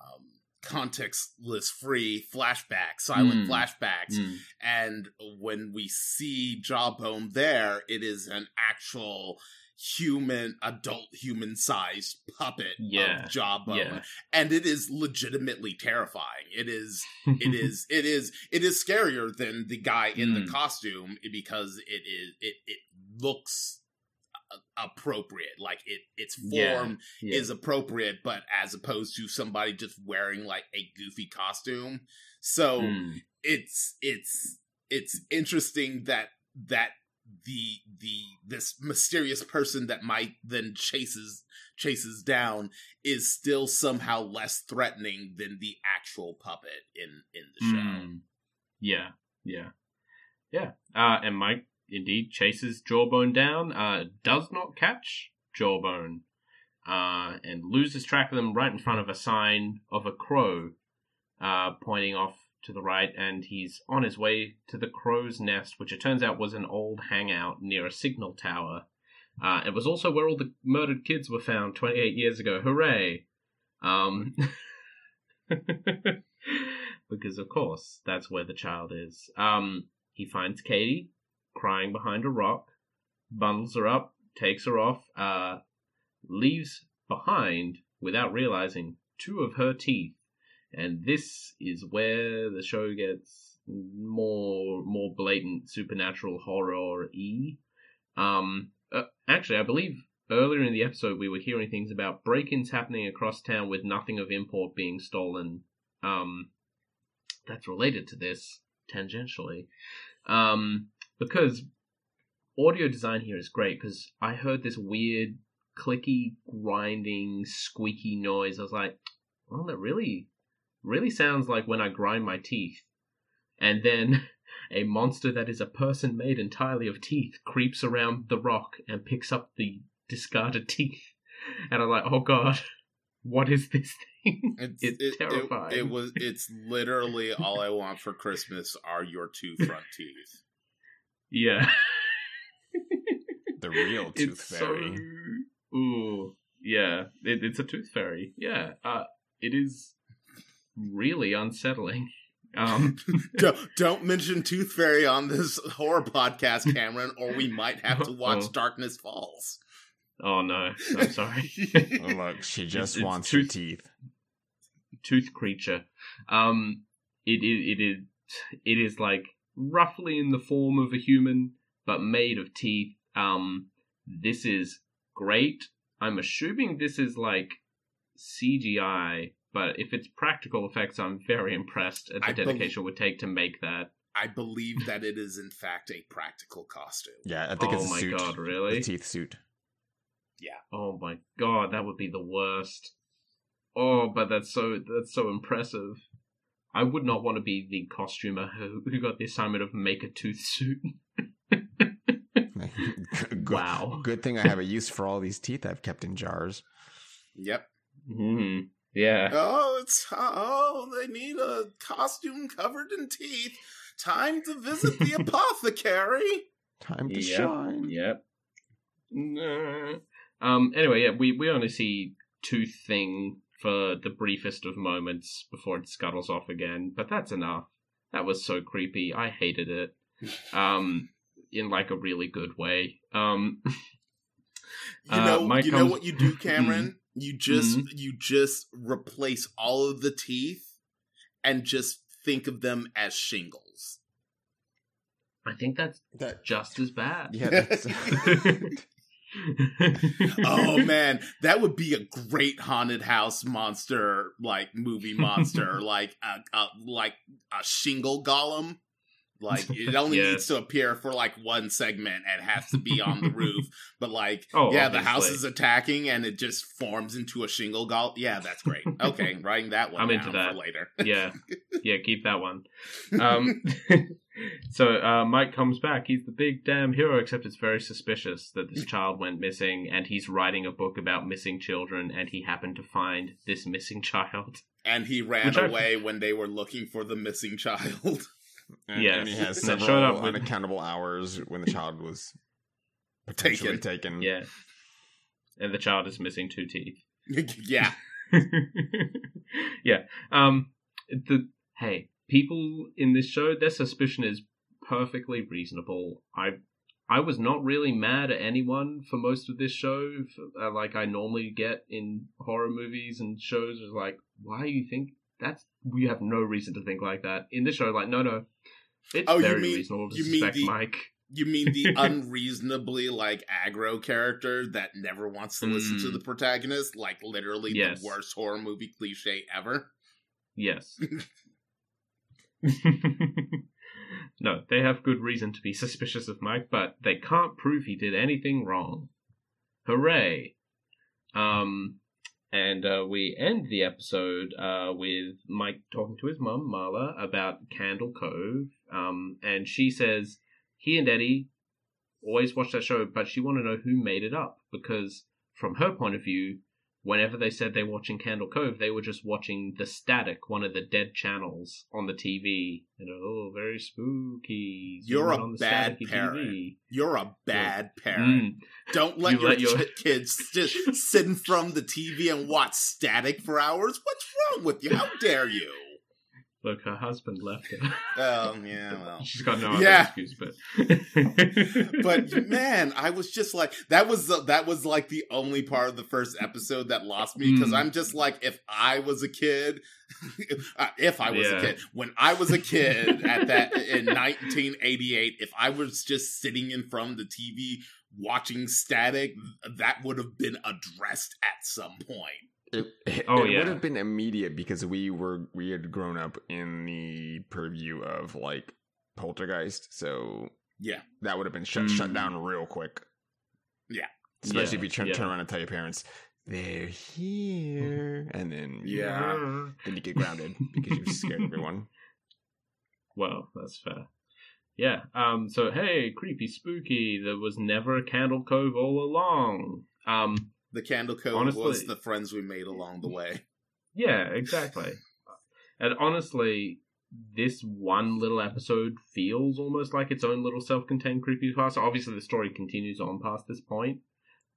um contextless free flashbacks, silent
Mm.
flashbacks.
Mm.
And when we see Jawbone there, it is an actual human, adult human sized puppet
Yeah.
of Jawbone.
Yeah.
And it is legitimately terrifying. It is it *laughs* is it is it is scarier than the guy in the
Mm.
costume because it is it it looks appropriate. Like it, its form
Yeah, yeah.
is appropriate, but as opposed to somebody just wearing like a goofy costume. So
Mm.
it's it's it's interesting that that the the this mysterious person that Mike then chases chases down is still somehow less threatening than the actual puppet in in the show.
Mm. Yeah, yeah, yeah. Uh, and Mike indeed chases Jawbone down. Uh, does not catch Jawbone, uh, and loses track of them right in front of a sign of a crow, uh, pointing off to the right. And he's on his way to the crow's nest, which it turns out was an old hangout near a signal tower. Uh, it was also where all the murdered kids were found 28 years ago. Hooray! Um, *laughs* because of course that's where the child is. Um, he finds Katie crying behind a rock, bundles her up, takes her off, uh, leaves behind without realizing two of her teeth, and this is where the show gets more more blatant supernatural horror e. Um, uh, actually, I believe earlier in the episode we were hearing things about break-ins happening across town with nothing of import being stolen. Um, that's related to this tangentially, um, because audio design here is great. Because I heard this weird clicky, grinding, squeaky noise. I was like, "Well, that really, really sounds like when I grind my teeth." And then *laughs* a monster that is a person made entirely of teeth creeps around the rock and picks up the discarded *laughs* teeth. And I'm like, oh god, what is this thing? *laughs*
It's,
It's
it, it-
terrifying.
It, was. It's literally all I want for Christmas are your two front teeth.
Yeah.
The real *laughs* tooth
It's
fairy.
So... Ooh, yeah. It, it's a tooth fairy. Yeah. Uh, it is really unsettling. Um, *laughs* *laughs*
don't, don't mention Tooth Fairy on this horror podcast, Cameron, or we might have to watch
Uh-oh.
Darkness Falls.
oh no, I'm sorry.
Oh, look, she just
it's
wants your
tooth-
teeth.
tooth creature. Um, it is it is it is like roughly in the form of a human, but made of teeth. Um, this is great. I'm assuming this is like CGI, but if it's practical effects, I'm very impressed at the
I bel-
dedication it would take to make that.
I believe that it is in fact a practical costume.
Yeah, I think
oh
it's a
my
suit.
god, really?
The teeth suit. Yeah.
Oh my god, that would be the worst. Oh, but that's so that's so impressive. I would not want to be the costumer who, who got the assignment of make a tooth suit. *laughs*
good,
Wow.
Good thing I have a use for all these teeth I've kept in jars.
Yep.
hmm Yeah.
Oh, it's oh, they need a costume covered in teeth. Time to visit the *laughs* apothecary.
Time to
Yep.
shine.
Yep. Nah. Um. Anyway, yeah, we we only see tooth thing for the briefest of moments before it scuttles off again, but that's enough. That was so creepy. I hated it. *laughs* Um, in like a really good way. Um.
You
Uh,
know,
Mike
you know what you do, *laughs* Cameron? You just
Mhm.
you just replace all of the teeth and just think of them as shingles.
I think that's
That
just as bad.
yeah. *laughs* *laughs*
Oh man, that would be a great haunted house monster, like movie monster, *laughs* like a, a like a shingle golem. Like it *laughs* only
Yes.
needs to appear for like one segment and has to be on the roof. But like,
Oh,
yeah, the house is attacking and it just forms into a shingle golem. Yeah, that's great. Okay, writing that one
I'm
down
into that.
for later.
yeah, yeah, keep that one. Um, so uh, Mike comes back. He's the big damn hero, except it's very suspicious that this child went missing, and he's writing a book about missing children, and he happened to find this missing child.
And he ran
Which I-
away when they were looking for the missing child. *laughs*
and,
Yes.
and he has
And it showed
several
up with-
unaccountable hours when the child was potentially taken.
Yeah, and the child is missing two teeth. *laughs*
yeah. *laughs*
yeah. Um. The hey, people in this show, their suspicion is perfectly reasonable. I I was not really mad at anyone for most of this show, uh, like I normally get in horror movies and shows. Is like, why you think that's? We have no reason to think like that. In this show, like, no, no, it's
Oh, you
very
mean-
reasonable to
you mean
suspect
the-
Mike.
You mean the *laughs* unreasonably like aggro character that never wants to listen to
Mm.
the protagonist? Like literally
Yes.
the worst horror movie cliche ever.
Yes. *laughs* *laughs* no, they have good reason to be suspicious of Mike, but they can't prove he did anything wrong. Hooray! Um, and uh, we end the episode uh, with Mike talking to his mum, Marla, about Candle Cove. Um, and she says he and Eddie always watch that show, but she want to know who made it up because, from her point of view, whenever they said they were watching Candle Cove, they were just watching the static, one of the dead channels on the TV. And oh, very spooky.
You're a bad parent.
TV.
You're a bad parent.
Mm.
Don't *laughs* let
You
your,
let your-
kids just *laughs* sit in front of the TV and watch static for hours. What's wrong with you? How dare you?
Look, her husband left her.
Oh *laughs* yeah, well.
She's got no other
Yeah.
excuse, but. *laughs*
But man, I was just like that was the, that was like the only part of the first episode that lost me because
Mm.
I'm just like if I was a kid, *laughs* uh, if I was
Yeah.
a kid when I was a kid at that in 1988, if I was just sitting in front of the TV watching static, that would have been addressed at some point.
It, *laughs* it,
Oh,
it
yeah.
would have been immediate because we were we had grown up in the purview of like poltergeist, so
Yeah,
that would have been shut shut
Mm.
down real quick.
Yeah.
especially
Yeah,
if you turn
yeah.
turn around and tell your parents they're here, *laughs* and then
Yeah. *laughs*
then you get grounded because you scared everyone.
Well, that's fair. Yeah. Um. So hey, creepy, spooky. There was never a Candle Cove all along. Um.
The Candle Cove
Honestly-
was the friends we made along the way. *laughs*
Yeah. Exactly. and honestly, this one little episode feels almost like its own little self-contained creepypasta. Obviously, the story continues on past this point,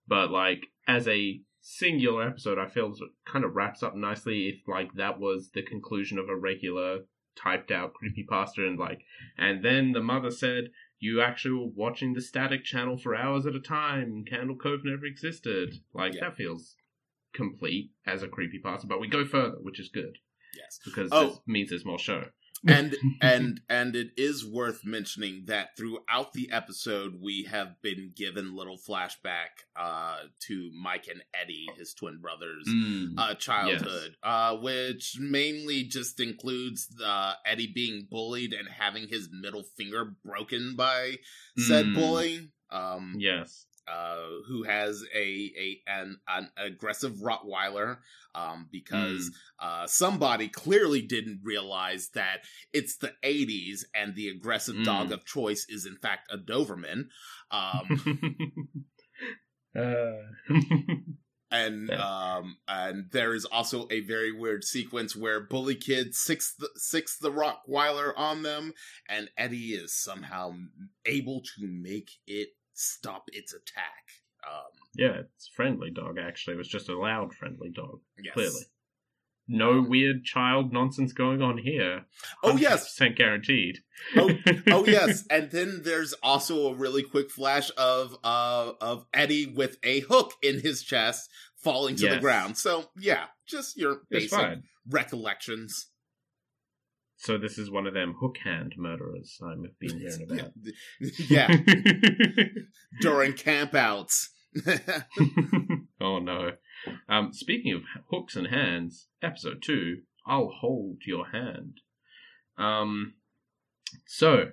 but like as a singular episode, I feel it kind of wraps up nicely. If like that was the conclusion of a regular typed out creepy pasta, and like, and then the mother said. You actually were watching the static channel for hours at a time. Candle Cove never existed. Like
Yeah.
that feels complete as a creepy creepypasta, but we go further, which is good
Yes.
because
Oh.
this means there's more show.
And *laughs* and and it is worth mentioning that throughout the episode we have been given little flashback uh to Mike and Eddie, his twin brothers.
Mm.
Uh, childhood, uh, which mainly just includes uh, Eddie being bullied and having his middle finger broken by said
Mm.
bully. Um,
yes.
Uh, who has a, a an, an aggressive Rottweiler um, because uh, somebody clearly didn't realize that it's the 80s and the aggressive
Mm.
dog of choice is in fact a Doberman. Um, *laughs*
uh, *laughs*
and um, and there is also a very weird sequence where Bully Kid sics the, sics the Rottweiler on them, and Eddie is somehow able to make it stop its attack. Um,
yeah, it's friendly dog. Actually, it was just a loud friendly dog.
yes.
Clearly, no weird child nonsense going on here.
Oh, yes.
percent guaranteed.
Oh, *laughs* oh yes, and then there's also a really quick flash of uh of Eddie with a hook in his chest falling to the ground. So yeah, just your basic recollections.
So this is one of them hook hand murderers I've been hearing *laughs* about.
yeah, *laughs* during campouts. *laughs*
oh no. Um, speaking of hooks and hands, episode two, I'll hold your hand. Um, so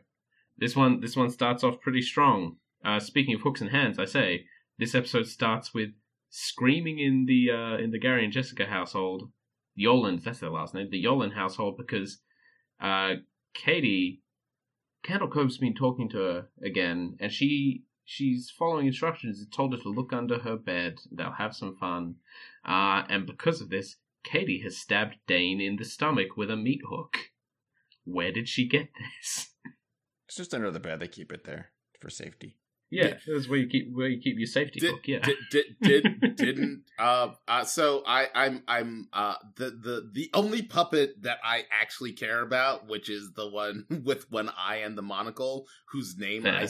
this one, this one starts off pretty strong. Uh, speaking of hooks and hands, I say this episode starts with screaming in the uh, in the Gary and Jessica household, Yoland, that's their last name, the Yoland household, because uh, Katie, Candle Cove's been talking to her again, and she she's following instructions. It told her to look under her bed. They'll have some fun. Uh, and because of this, Katie has stabbed Dane in the stomach with a meat hook. Where did she get this? *laughs*
It's just under the bed. They keep it there for safety.
Yeah, that's where you keep where you keep your safety
Did,
hook. Yeah.
did, did, *laughs* did didn't uh, uh so I I'm I'm uh the the the only puppet that I actually care about, which is the one *laughs* with one eye and the monocle, whose name I
Yeah.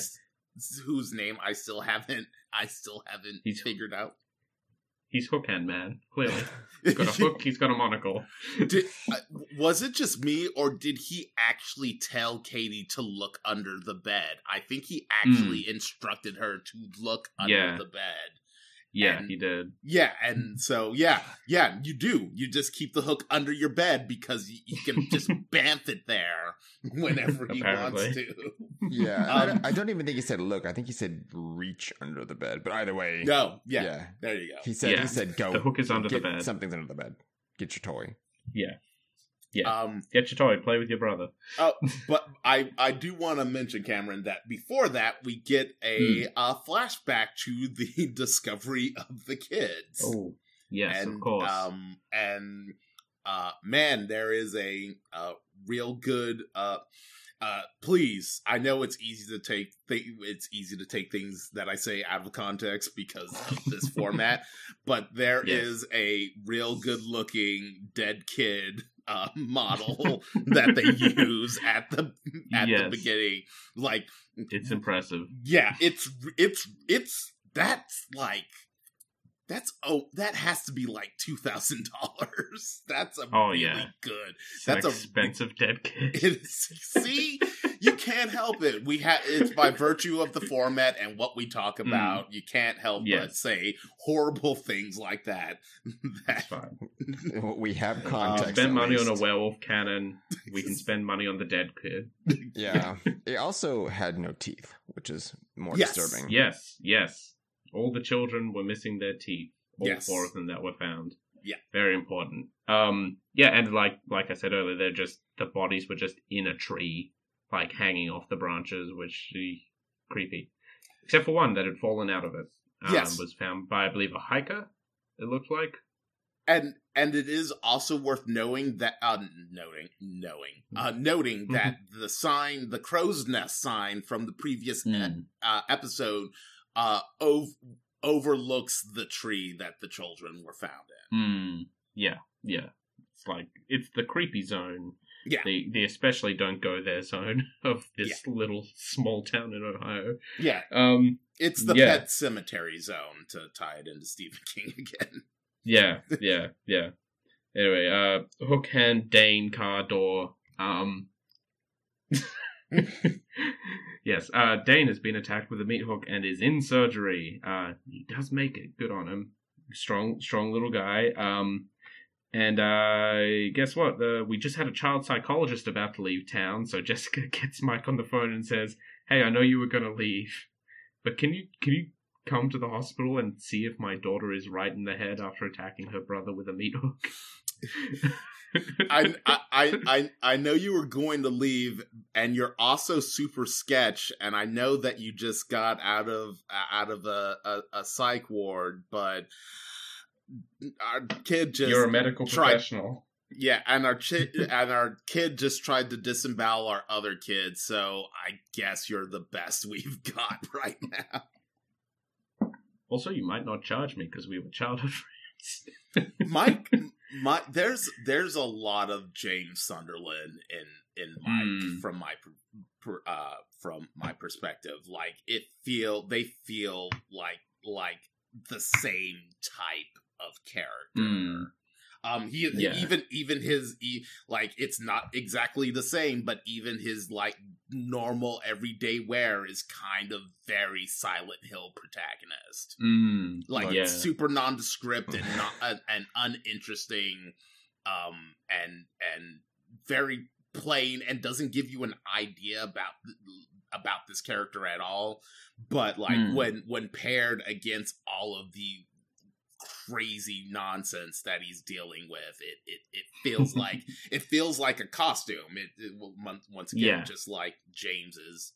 whose name I still haven't I still haven't
He's-
figured out.
He's Hook Hand Man, clearly. *laughs* He's got a hook, he's got a monocle. *laughs*
did, *laughs* uh, was it just me, or did he actually tell Katie to look under the bed? I think he actually instructed her to look under
Yeah.
the bed.
Yeah,
And-
he did.
Yeah, and so yeah, yeah, you do. You just keep the hook under your bed because you, you can just *laughs* bamf it there whenever he wants to.
Yeah, I,
Um,
don't, I don't even think he said look. I think he said reach under the bed. But either way,
No, yeah,
yeah.
there you go.
He said
Yeah.
he said go.
The hook is under the
get-
bed.
Something's under the bed. Get your toy.
Yeah. Yeah.
Um,
Get your toy, play with your brother.
uh, *laughs* but I I do want to mention Cameron that before that we get a uh, flashback to the *laughs* discovery of the kids.
Oh, yes,
and
of course.
um and uh man there is a uh real good uh uh please i know it's easy to take th- it's easy to take things that i say out of context because of this *laughs* format but there is
Yes.
a real good looking dead kid uh model *laughs* that they use at the at the beginning like
it's impressive.
yeah, it's it's it's that's like that's oh that has to be like two thousand dollars. *laughs* That's a
Oh,
really
yeah.
good.
It's
That's
an
a-
expensive dead *laughs* kid.
See, you can't help it. We have it's by virtue of the format and what we talk about. You can't help but
Mm.
Say horrible things like that. *laughs*
It's
that
fine.
we have
Uh,
context.
spend
at
money on a
least.
werewolf cannon. We can spend money on the dead kid.
Yeah, it also had no teeth, which is more
Yes.
disturbing.
Yes, yes. All the children were missing their teeth. All
Yes.
four of them that were found.
Yeah.
Very important. Um yeah, and like like I said earlier, they're just the bodies were just in a tree, like hanging off the branches, which is creepy. Except for one that had fallen out of it. Um,
Yes.
was found by I believe a hiker, it looked like.
and and it is also worth knowing that uh noting knowing uh noting that the sign the crow's nest sign from the previous e- uh, episode uh ov- overlooks the tree that the children were found in
Hmm. Yeah, yeah. It's like it's the creepy zone.
Yeah.
The the especially don't go there zone *laughs* of this little small town in Ohio.
yeah
Um
it's the
Yeah.
Pet Sematary zone to tie it into stephen *laughs* king again
yeah, yeah, yeah. Anyway, uh Hook Hand Dane car door. Um *laughs* *laughs* Yes, uh Dane has been attacked with a meat hook and is in surgery. Uh he does make it. Good on him. Strong strong little guy. Um and uh guess what? We just had a child psychologist about to leave town, so *laughs* Jessica gets Mike on the phone and says, "Hey, I know you were going to leave, but can you can you come to the hospital and see if my daughter is right in the head after attacking her brother with a meat hook?" *laughs* *laughs*
I, I i i know you were going to leave and you're also super sketch and i know that you just got out of out of a a, a psych ward but our kid just
You're a medical
tried-
professional.
Yeah, and our chi- *laughs* and our kid just tried to disembowel our other kid, so I guess you're the best we've *laughs* got right now.
Also, you might not charge me because we were childhood friends.
Mike, my there's there's a lot of James Sunderland in in Mike
Hmm.
from my per- uh from my perspective. Like it feel they feel like like the same type of character.
Hmm.
Um, he
Yeah.
even even his e- like it's not exactly the same, but even his like normal everyday wear is kind of very Silent Hill protagonist,
Mm,
like
yeah.
super nondescript and not *laughs* uh, and uninteresting, um, and and very plain and doesn't give you an idea about about this character at all. But like
Hmm.
when when paired against all of the crazy nonsense that he's dealing with it it, it feels *laughs* like it feels like a costume it, it once again
Yeah.
just like james's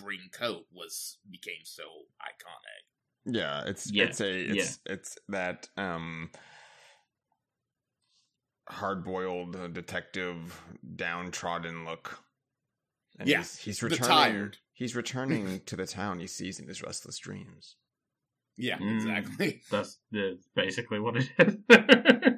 green coat was became so iconic
Yeah, it's
Yeah,
it's a it's it's that um hard boiled uh, detective downtrodden look. And
Yeah,
he's, he's returning. He's returning *laughs* to the town he sees in his restless dreams.
Yeah
Mm.
exactly *laughs*
That's, that's basically what it is. *laughs*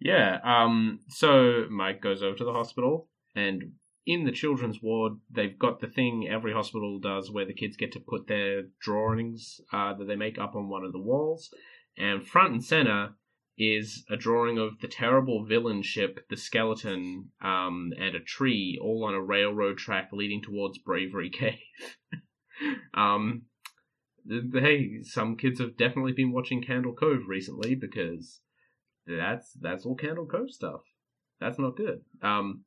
yeah. Um. So Mike goes over to the hospital, and in the children's ward, they've got the thing every hospital does, where the kids get to put their drawings uh, that they make up on one of the walls. and front and center is a drawing of the terrible villain ship, the skeleton, um, and a tree, all on a railroad track leading towards Bravery Cave. *laughs* um, hey, some kids have definitely been watching Candle Cove recently because that's that's all Candle Cove stuff. That's not good. Um,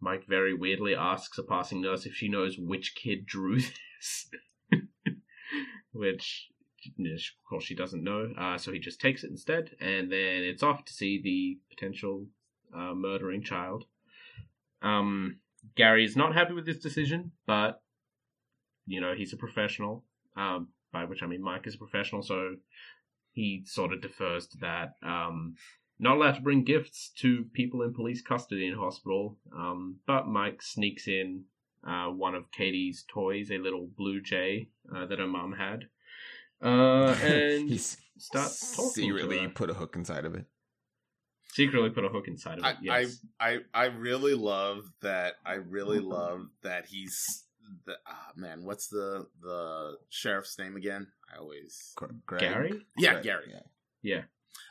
Mike very weirdly asks a passing nurse if she knows which kid drew *laughs* this, which of course she doesn't know. Uh, so he just takes it instead, and then it's off to see the potential uh, murdering child. Um, Gary is not happy with this decision, but you know he's a professional. Um, by which I mean Mike is a professional, so he sort of defers to that. Um, not allowed to bring gifts to people in police custody in hospital, um, but Mike sneaks in uh, one of Katie's toys, a little blue jay uh, that her mom had, uh, *laughs* and
He's
starts talking
secretly
to her.
put a hook inside of it.
Secretly put a hook inside of
I,
it. Yes.
I I really love that. I really *laughs* love that he's the ah man. What's the the sheriff's name again? I always
Greg?
Gary.
yeah
Greg,
Gary.
yeah.
Yeah.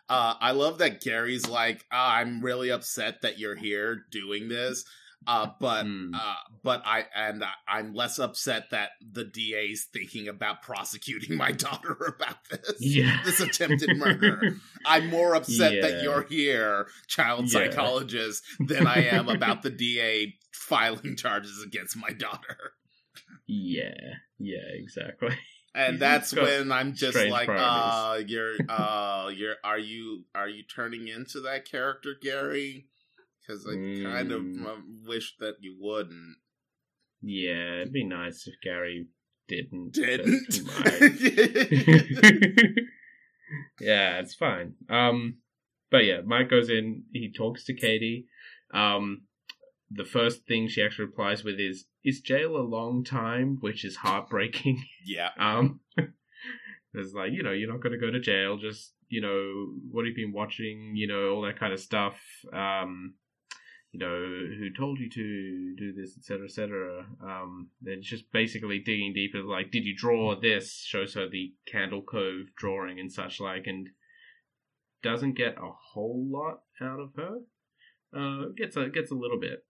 Uh, I love that Gary's like, ah, I'm really upset that you're here doing this. Uh, but
Hmm.
uh, but I and I, I'm less upset that the DA's thinking about prosecuting my *laughs* daughter about this.
Yeah.
this attempted murder. I'm more upset
Yeah.
that you're here, child
Yeah.
psychologist, than I am about the DA filing charges against my daughter.
Yeah. Yeah. Exactly. *laughs*
And that's when I'm just like, uh, *laughs* you're, uh, you're, are you, are you turning into that character, Gary? Because I kind of
Mm.
um, wish that you wouldn't.
Yeah. It'd be nice if Gary didn't.
Didn't. *laughs*
yeah, it's fine. Um, but yeah, Mike goes in. He talks to Katie. Um, the first thing she actually replies with is, "Is jail a long time?" Which is heartbreaking. *laughs*
yeah.
Um, *laughs* it's like you know you're not going to go to jail. Just you know what have you been watching? You know all that kind of stuff. Um, you know who told you to do this, etc., etc. Um, then just basically digging deeper. Like, did you draw this? Shows her the Candle Cove drawing and such like, and doesn't get a whole lot out of her. Uh, gets a gets a little bit.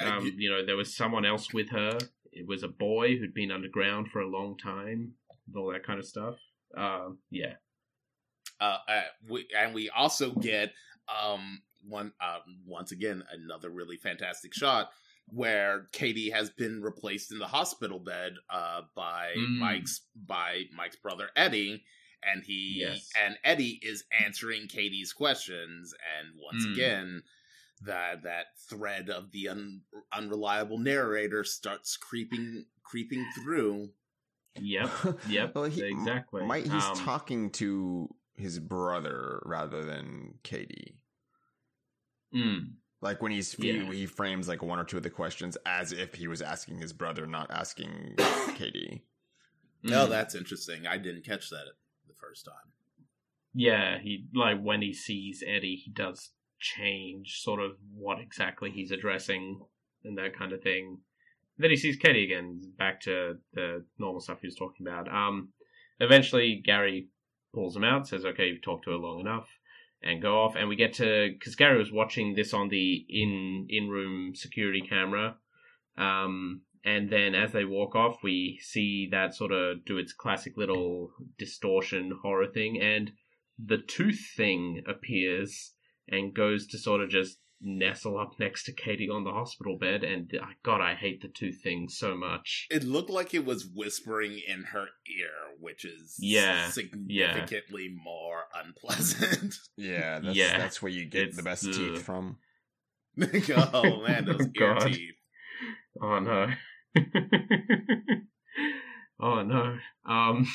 Um,
you-
know, there was someone else with her. It was a boy who'd been underground for a long time, and all that kind of stuff. Uh, yeah.
uh, uh, we, and we also get um one uh, once again another really fantastic shot where Katie has been replaced in the hospital bed uh, by
Mm.
Mike's by Mike's brother Eddie, and he
Yes.
and Eddie is answering Katie's questions, and once
Mm.
again. That that thread of the un, unreliable narrator starts creeping creeping through.
Yep. *laughs* Yep.
Well, he-
exactly.
Might he's
Um,
talking to his brother rather than Katie.
mm,
Like when he's he,
Yeah.
he frames like one or two of the questions as if he was asking his brother, not asking *coughs* Katie.
Oh,
mm.
that's interesting. I didn't catch that the first time.
Yeah, he like when he sees Eddie, he does change sort of what exactly he's addressing and that kind of thing. Then he sees Katie again, back to the normal stuff he was talking about. Um, eventually Gary pulls him out, says, "Okay, you've talked to her long enough," and go off. And we get to because Gary was watching this on the in in room security camera. Um, and then as they walk off, we see that sort of do its classic little distortion horror thing, and the tooth thing appears and goes to sort of just nestle up next to Katie on the hospital bed. And uh, God, I hate the two things so much.
It looked like it was whispering in her ear, which is
Yeah,
significantly more unpleasant. *laughs*
Yeah, that's,
Yeah,
that's where you get
it's-
the best
ugh.
teeth from. *laughs*
oh man, those *laughs* ear
God.
teeth.
Oh no. oh no. Um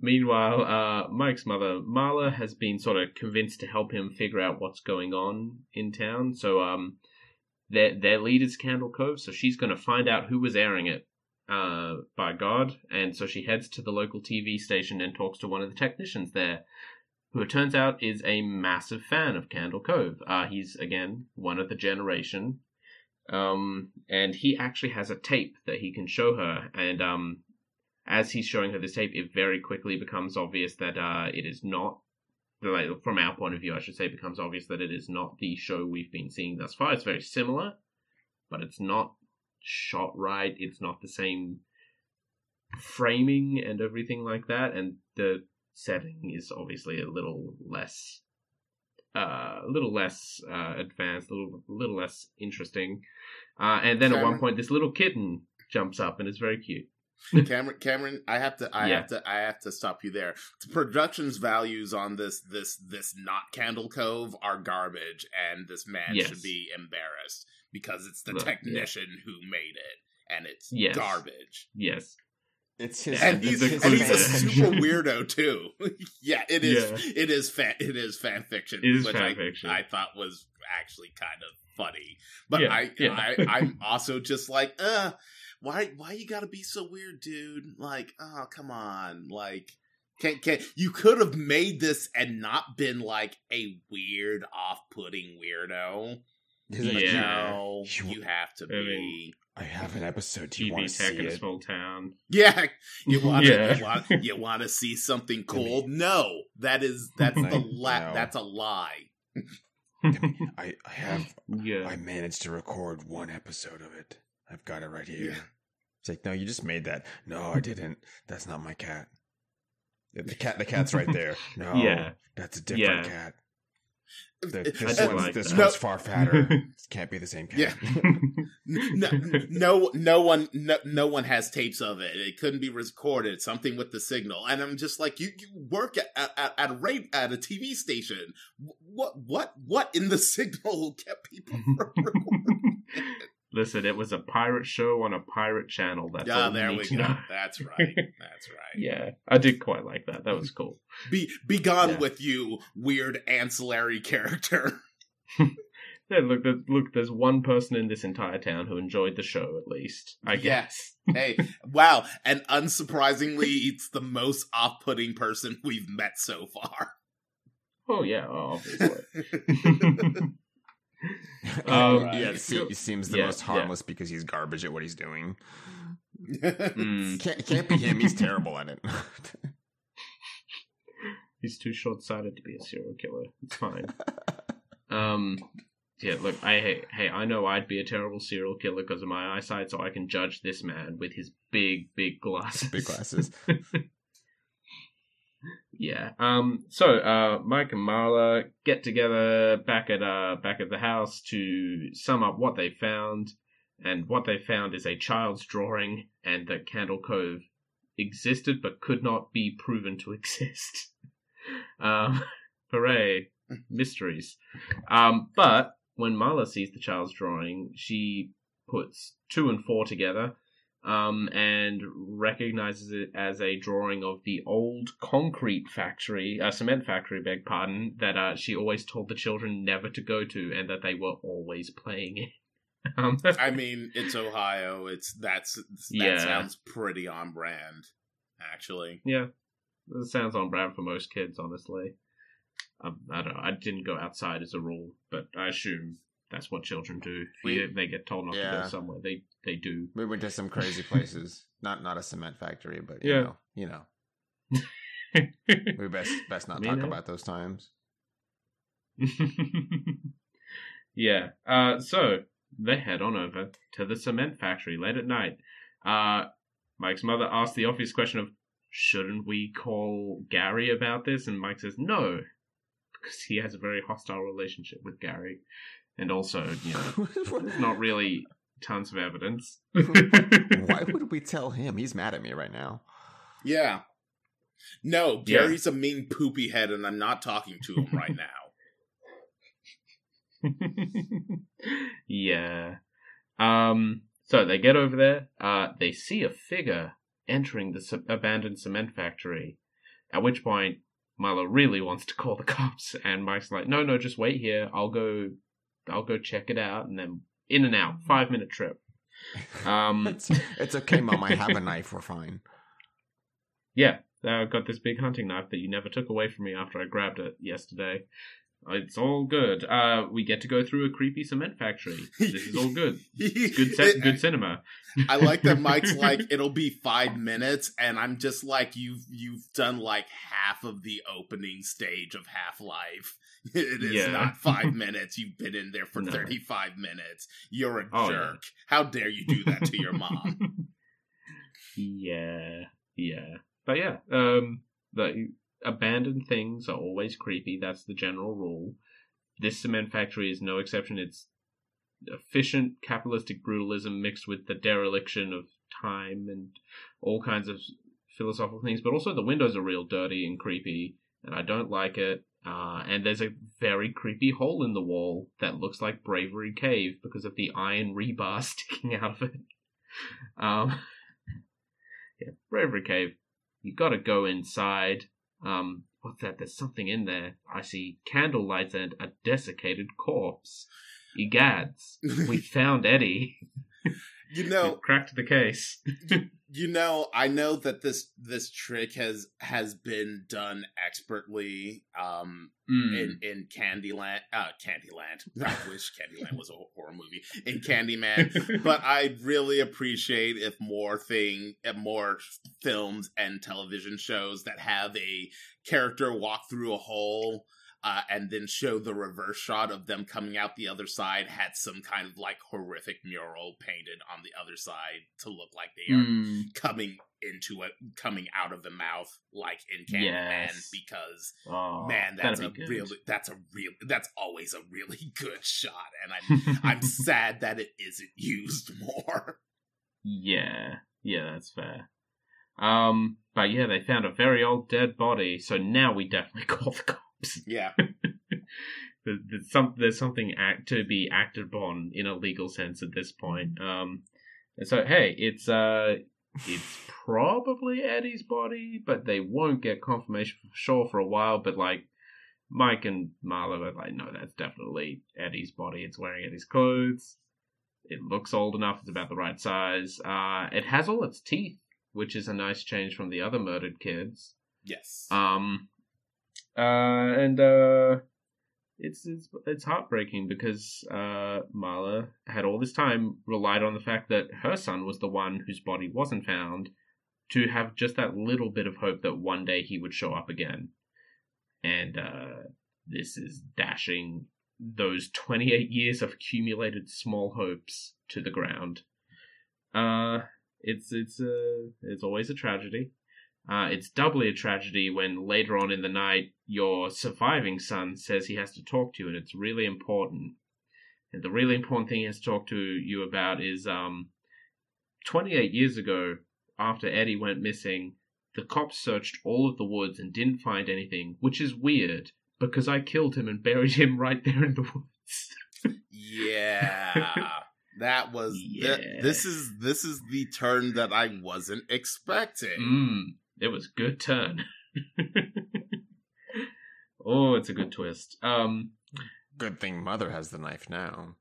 meanwhile, uh Mike's mother, Marla, has been sort of convinced to help him figure out what's going on in town. So um their their lead is Candle Cove, so she's gonna find out who was airing it. Uh by God. And so she heads to the local TV station and talks to one of the technicians there. Who it turns out is a massive fan of Candle Cove. Uh, he's again one of the generation, um, and he actually has a tape that he can show her. And um, as he's showing her this tape, it very quickly becomes obvious that uh, it is not like from our point of view, I should say, it becomes obvious that it is not the show we've been seeing thus far. It's very similar, but it's not shot right. It's not the same framing and everything like that, and the setting is obviously a little less, uh, a little less uh, advanced, a little, little less interesting. Uh, and then at one point, this little kitten jumps up and is very cute. *laughs*
Cameron, Cameron, I have to, I
Yeah.
have to, I have to stop you there. The production's values on this, this, this not Candle Cove are garbage, and this man
Yes.
should be embarrassed because it's the
Look, yeah.
technician who made it, and it's
Yes.
garbage.
Yes.
It's his.
And *laughs* he's,
a
his
and he's a super *laughs* weirdo too. yeah, it is.
Yeah.
It is fan. It is fan fiction.
It is
which
fan
I,
fiction.
I thought was actually kind of funny, but
Yeah,
I,
yeah.
I, I'm also just like, uh, why, why you gotta be so weird, dude? Like, oh, come on, like. Can, can you could have made this and not been like a weird, off-putting weirdo?
He's like,
Yeah.
No,
You-
you have to
I
be.
mean,
I have an episode. Do you want to
tech
see
in
it?
small town.
Yeah, you *laughs* want to
Yeah.
you want you want to see something cool? No, that is *laughs* that's the
No.
that's a lie. *laughs*
I, I have.
yeah.
I managed to record one episode of it. I've got it right here.
Yeah.
It's like, no, you just made that. No, I *laughs* didn't. That's not my cat. The the *laughs* cat, the cat's right there. *laughs* No,
Yeah.
that's a different
Yeah.
cat. The, this one's,
like
this one's far fatter. This can't be the same cat.
Yeah. no, no, no one, no, no one has tapes of it. It couldn't be recorded. Something with the signal, and I'm just like, you, you work at at, at a rate at a TV station. What, what, what in the signal kept people from recording?
Listen, it was a pirate show on a pirate channel. That's all
there we go.
know.
That's right. *laughs* That's right.
Yeah, I did quite like that. That was cool.
Be be gone
Yeah.
with you, weird ancillary character. *laughs*
Yeah, look, there's, look, there's one person in this entire town who enjoyed the show, at least. I guess.
hey, *laughs* wow. And unsurprisingly, it's the most off putting person we've met so far.
Oh yeah, obviously. *laughs*
Um,
Right.
yeah, it se- he seems the
Yeah,
most
yeah.
harmless because he's garbage at what he's doing.
Mm,
Can't, it can't be him. He's terrible at it. *laughs*
he's too short-sighted to be a serial killer. It's fine. *laughs* Um, yeah, look, I hey, hey, I know I'd be a terrible serial killer because of my eyesight, so I can judge this man with his big, big glasses.
Big glasses.
Yeah. Um. So, uh, Mike and Marla get together back at uh back at the house to sum up what they found, and what they found is a child's drawing, and that Candle Cove existed but could not be proven to *laughs* exist. um. Hooray! *laughs* Mysteries. Um. But when Marla sees the child's drawing, she puts two and four together um, and recognizes it as a drawing of the old concrete factory, uh, cement factory, beg pardon, that uh, she always told the children never to go to and that they were always playing in. *laughs* Um,
I mean, it's Ohio. It's that's that
Yeah.
sounds pretty on brand, actually.
yeah, it sounds on brand for most kids, honestly. Um, I don't know. I didn't go outside as a rule, but I assume that's what children do.
We-
they get told not to go somewhere, they they do.
we went to some crazy places. *laughs* Not not a cement factory, but you
Yeah.
know, you know, *laughs* we best best not
Me
talk
neither.
about those times. *laughs*
yeah. Uh, so they head on over to the cement factory late at night. Uh, Mike's mother asks the obvious question of, shouldn't we call Gary about this? And Mike says no, because he has a very hostile relationship with Gary. And also, you know, *laughs* not really tons of evidence. *laughs*
Why would we tell him? He's mad at me right now.
Yeah. No,
Yeah.
Gary's a mean poopy head, and I'm not talking to him right *laughs* now.
yeah. Um. So they get over there. Uh, they see a figure entering the ce- abandoned cement factory. At which point, Milo really wants to call the cops, and Mike's like, "No, no, just wait here. I'll go. I'll go check it out, and then in and out. Five minute trip." *laughs* Um.
it's, it's okay, mom. I have a *laughs* knife. We're fine.
Yeah, I've got this big hunting knife that you never took away from me after I grabbed it yesterday. It's all good. Uh, we get to go through a creepy cement factory. This is all good. It's good, set, good *laughs* cinema.
I like that Mike's like it'll be five minutes, and I'm just like you've you've done like half of the opening stage of Half Life. *laughs* It is
Yeah.
not five *laughs* minutes. You've been in there for
No.
35 minutes. You're a
Oh, yeah.
jerk. How dare you do that to your mom? *laughs*
yeah, yeah, but yeah, um, the abandoned things are always creepy. That's the general rule. This cement factory is no exception. It's efficient capitalistic brutalism mixed with the dereliction of time and all kinds of philosophical things. But also, the windows are real dirty and creepy, and I don't like it. Uh, and there's a very creepy hole in the wall that looks like Bravery Cave because of the iron rebar *laughs* sticking out of it. Um, *laughs* yeah, Bravery Cave. You've gotta go inside. Um, what's that? There's something in there. I see candle lights and a desiccated corpse. Egads, we *laughs* found Eddie.
You know,
We've cracked the case. *laughs*
you know, I know that this this trick has has been done expertly um
Mm.
in in Candyland uh Candyland. *laughs* I wish Candyland was a horror movie. In Candyman, *laughs* but I really appreciate if more thing, if more films and television shows that have a character walk through a hole uh, and then show the reverse shot of them coming out the other side had some kind of like horrific mural painted on the other side to look like they are
Mm.
coming into it, coming out of the mouth like in Candyman
Yes.
because
Oh,
man, that's a
good.
really that's a real that's always a really *laughs* good shot, and I'm *laughs* I'm sad that it isn't used *laughs* more.
Yeah, yeah, that's fair. Um, but yeah, they found a very old dead body, so now we definitely call the cops.
Yeah, *laughs*
There's some there's something act to be acted upon in a legal sense at this point. Um, and so hey, it's uh, it's probably Eddie's body, but they won't get confirmation for sure for a while. But like, Mike and Marla are like, no, that's definitely Eddie's body. It's wearing Eddie's clothes. It looks old enough. It's about the right size. Uh, it has all its teeth, which is a nice change from the other murdered kids.
yes,
Um, uh, and uh, it's it's it's heartbreaking because uh, Marla had all this time relied on the fact that her son was the one whose body wasn't found to have just that little bit of hope that one day he would show up again. And uh, this is dashing those 28 years of accumulated small hopes to the ground. Uh, it's it's uh, it's always a tragedy. Uh, it's doubly a tragedy when later on in the night your surviving son says he has to talk to you, and it's really important. And the really important thing he has to talk to you about is um, 28 years ago, after Eddie went missing, the cops searched all of the woods and didn't find anything, which is weird because I killed him and buried him *laughs* right there in the woods.
yeah. *laughs* That was th- this is this is the turn that I wasn't expecting.
Mmm, it was good turn. *laughs* oh, it's a good twist. Um,
Good thing Mother has the knife now.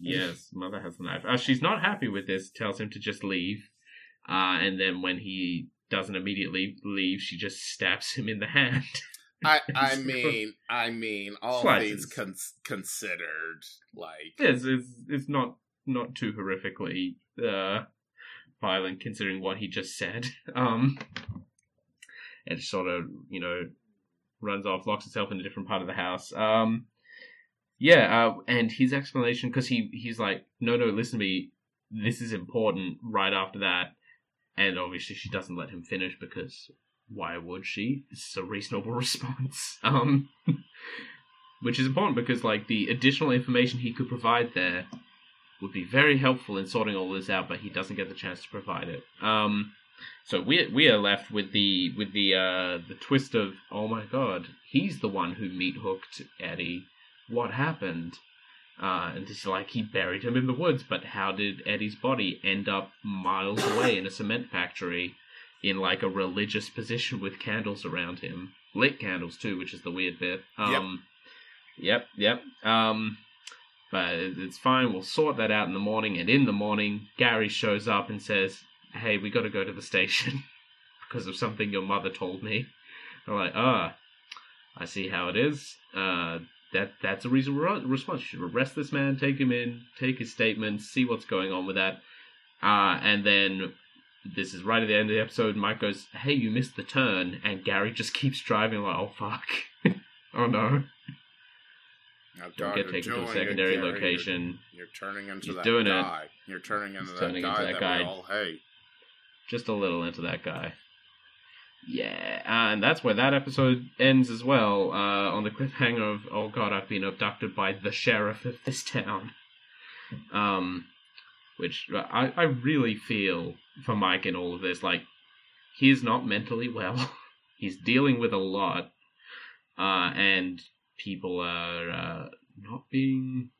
Yes, mother has the knife. Uh, she's not happy with this. Tells him to just leave, uh, and then when he doesn't immediately leave, she just stabs him in the hand.
I *laughs* I mean I mean all
Slices.
things con- considered, like
yes, it's it's not not too horrifically uh, violent considering what he just said. *laughs* Um, it sort of you know runs off, locks itself in a different part of the house. Um, yeah, uh, and his explanation because he he's like, no, no, listen to me. This is important. Right after that, and obviously she doesn't let him finish because why would she? Is a reasonable *laughs* response. Um, *laughs* which is important because like the additional information he could provide there would be very helpful in sorting all this out, but he doesn't get the chance to provide it. Um, so we we are left with the with the uh, the twist of oh my god, he's the one who meat hooked Eddie. What happened? Uh, and it's like he buried him in the woods, but how did Eddie's body end up miles away in a cement factory in like a religious position with candles around him? Lit candles too, which is the weird bit. Um, Yep, yep. Um, but it's fine. We'll sort that out in the morning. And in the morning, Gary shows up and says, "Hey, we got to go to the station *laughs* because of something your mother told me." I'm like, "Ah, I see how it is. Uh, that that's a reasonable response. You should arrest this man, take him in, take his statement, see what's going on with that, uh, and then this is right at the end of the episode. Mike goes, "Hey, you missed the turn," and Gary just *laughs* keeps driving like, "Oh fuck, *laughs* oh no." Don't get taken to a
it,
secondary location.
You're, you're turning into
He's
that
doing it.
guy. You're turning into that
turning into
guy
that
that,
guy.
all hate.
just a little into that guy. Yeah, and that's where that episode ends as well. Uh, on the cliffhanger of "Oh God, I've been abducted by the sheriff of this town," um, which I, I really feel for Mike in all of this. Like, he's not mentally well. *laughs* he's dealing with a lot, uh, and people are uh, not being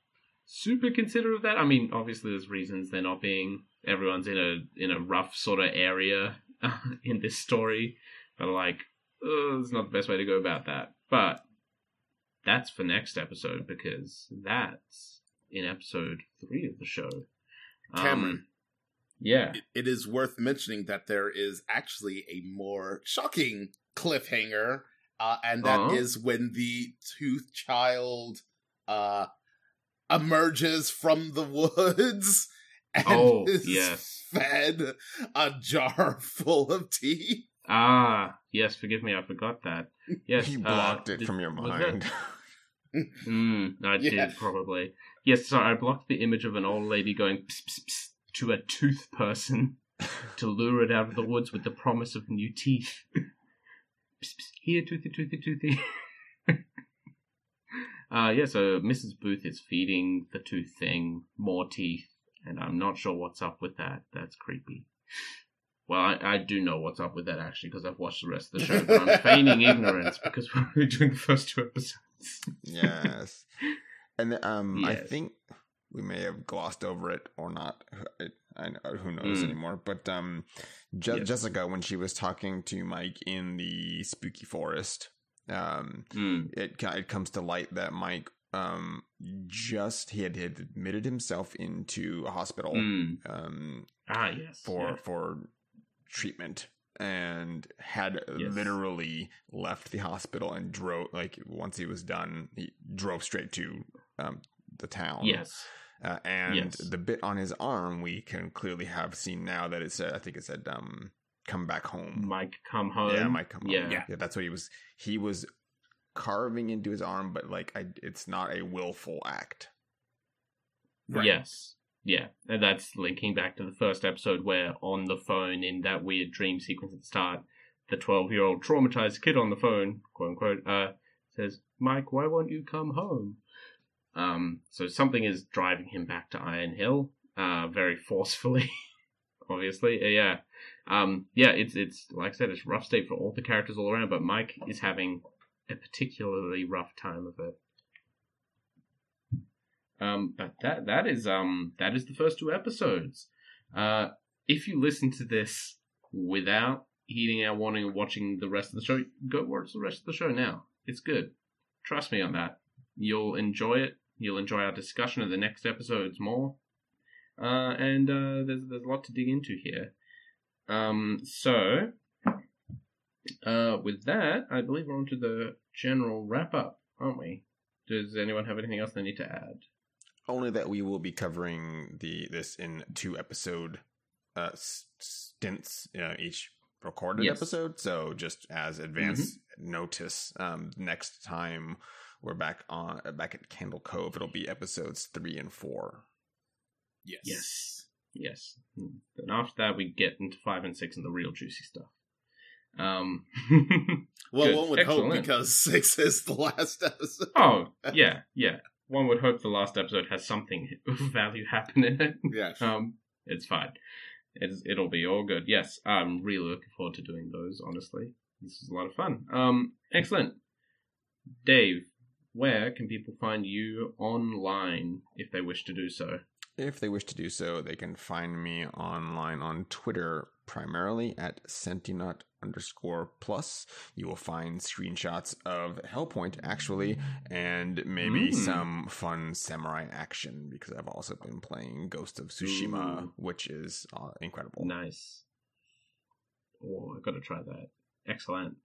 super considerate of that. I mean, obviously, there's reasons they're not being. Everyone's in a in a rough sort of area *laughs* in this story, but like, uh, it's not the best way to go about that. But that's for next episode because that's in episode three of the show. Um,
Cameron.
yeah.
It, it is worth mentioning that there is actually a more shocking cliffhanger, uh, and that is
Uh-huh.
when the tooth child uh, emerges from the woods *laughs* and
Oh,
is
yes.
fed a jar full of teeth.
Ah, yes. Forgive me, I forgot that. *laughs* Yes,
you
uh,
blocked it
did-
from your mind. *laughs*
Mm, I
Yeah.
did probably. Yes, sorry, I blocked the image of an old lady going pss, pss, pss, to a tooth person to lure it out of the woods with the promise of new teeth. Here, toothy, toothy, toothy. *laughs* uh, yeah, so Mrs. Booth is feeding the tooth thing more teeth, and I'm not sure what's up with that. That's creepy. Well, I, I do know what's up with that actually because I've watched the rest of the show, but I'm *laughs* feigning ignorance because *laughs* we're only doing the first two episodes.
yes. And um, I think we may have glossed over it or not. I, I know, who knows
Mm.
anymore. But um, Je-
Yes.
Jessica, when she was talking to Mike in the spooky forest, um,
Mm.
it it comes to light that Mike um just he had, had admitted himself into a hospital
Mm.
um
Ah, yes.
for
yeah.
for treatment and had
Yes.
literally left the hospital and drove like once he was done he drove straight to um the town
Yes.
Uh, and
Yes.
the bit on his arm we can clearly have seen now that it said i think it said um come back home
Mike come home.
yeah mike come
yeah.
home yeah that's what he was he was carving into his arm but like I, it's not a willful act
Right.
Yes. Yeah. And that's linking back to the first episode where on the phone in that weird dream sequence at the start, the 12 year old traumatized kid on the phone, quote unquote, uh, says, Mike, why won't you come home? Um, so something is driving him back to Iron Hill, uh, very forcefully, *laughs* obviously. Uh, yeah. Um, yeah, it's, it's, like I said, it's rough state for all the characters all around, but Mike is having a particularly rough time of it. Um, but that that is um that is the first two episodes. Uh, if you listen to this without heeding our warning and watching the rest of the show, go watch the rest of the show now. It's good. Trust me on that. You'll enjoy it. You'll enjoy our discussion of the next episodes more. Uh, and uh, there's there's a lot to dig into here. Um, so uh, with that, I believe we're on to the general wrap up, aren't we? Does anyone have anything else they need to add?
only that we will be covering the this in two episode uh stints uh, each recorded
Yes.
episode so just as advance notice um next time we're back on uh, back at candle cove it'll be episodes three and four
Yes.
Yes. Yes. Then after that, we get into five and six and the real juicy stuff. Um. *laughs*
Well,
Good.
one would hope because *laughs* six is the last episode.
oh, *laughs* yeah, yeah. One would hope the last episode has something of value happen in it.
Yes.
Um, it's fine. It's, it'll be all good. Yes, I'm really looking forward to doing those. Honestly, this is a lot of fun. Um, excellent. Dave, where can people find you online if they wish to do so?
if they wish to do so they can find me online on twitter primarily at sentinaut underscore plus you will find screenshots of hellpoint actually and maybe
Mm.
some fun samurai action because i've also been playing ghost of tsushima
Ooh.
which is uh, incredible
Nice. Oh, I've got to try that. Excellent.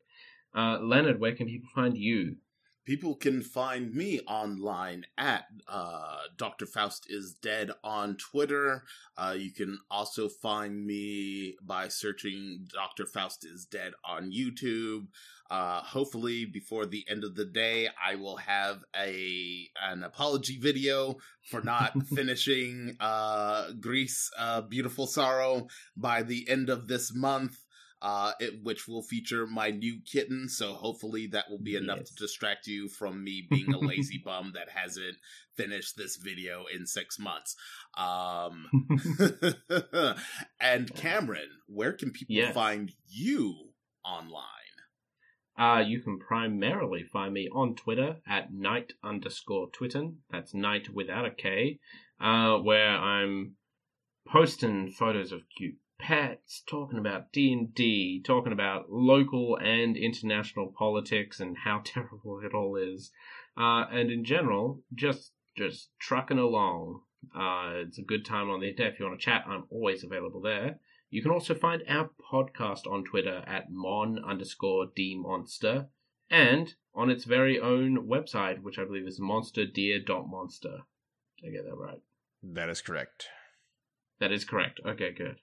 Uh, Leonard, where can people find you?
People can find me online at uh, Dr. Faust is Dead on Twitter. Uh, you can also find me by searching Dr. Faust is Dead on YouTube. Uh, hopefully, before the end of the day, I will have a an apology video for not *laughs* finishing uh, Grease uh, Beautiful Sorrow by the end of this month uh, it, which will feature my new kitten. So hopefully that will be enough
Yes.
to distract you from me *laughs* being a lazy bum that hasn't finished this video in six months. Um, *laughs* and Cameron, where can people
Yes.
find you online?
Uh, you can primarily find me on Twitter at night underscore twitten. That's night without a K, uh, where I'm posting photos of cute pets, talking about D and D, talking about local and international politics and how *laughs* terrible it all is, uh, and in general, just just trucking along. Uh, it's a good time on the internet. If you want to chat, I'm always available there. You can also find our podcast on Twitter at mon underscore dmonster and on its very own website, which I believe is monsterdeer.monster. Did I get that right?
That is correct.
That is correct. Okay, good.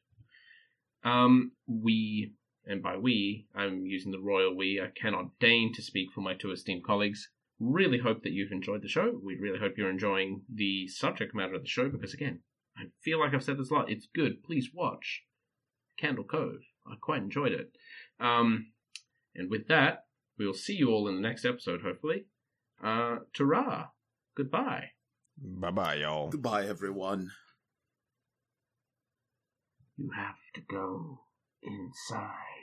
Um, we, and by we, I'm using the royal we, I cannot deign to speak for my two esteemed colleagues. Really hope that you've enjoyed the show. We really hope you're enjoying the subject matter of the show because, again, I feel like I've said this a lot. It's good. Please watch Candle Cove. I quite enjoyed it. Um, and with that, we will see you all in the next episode, hopefully. Uh, ta Goodbye.
Bye bye, y'all.
Goodbye, everyone.
You have to go inside.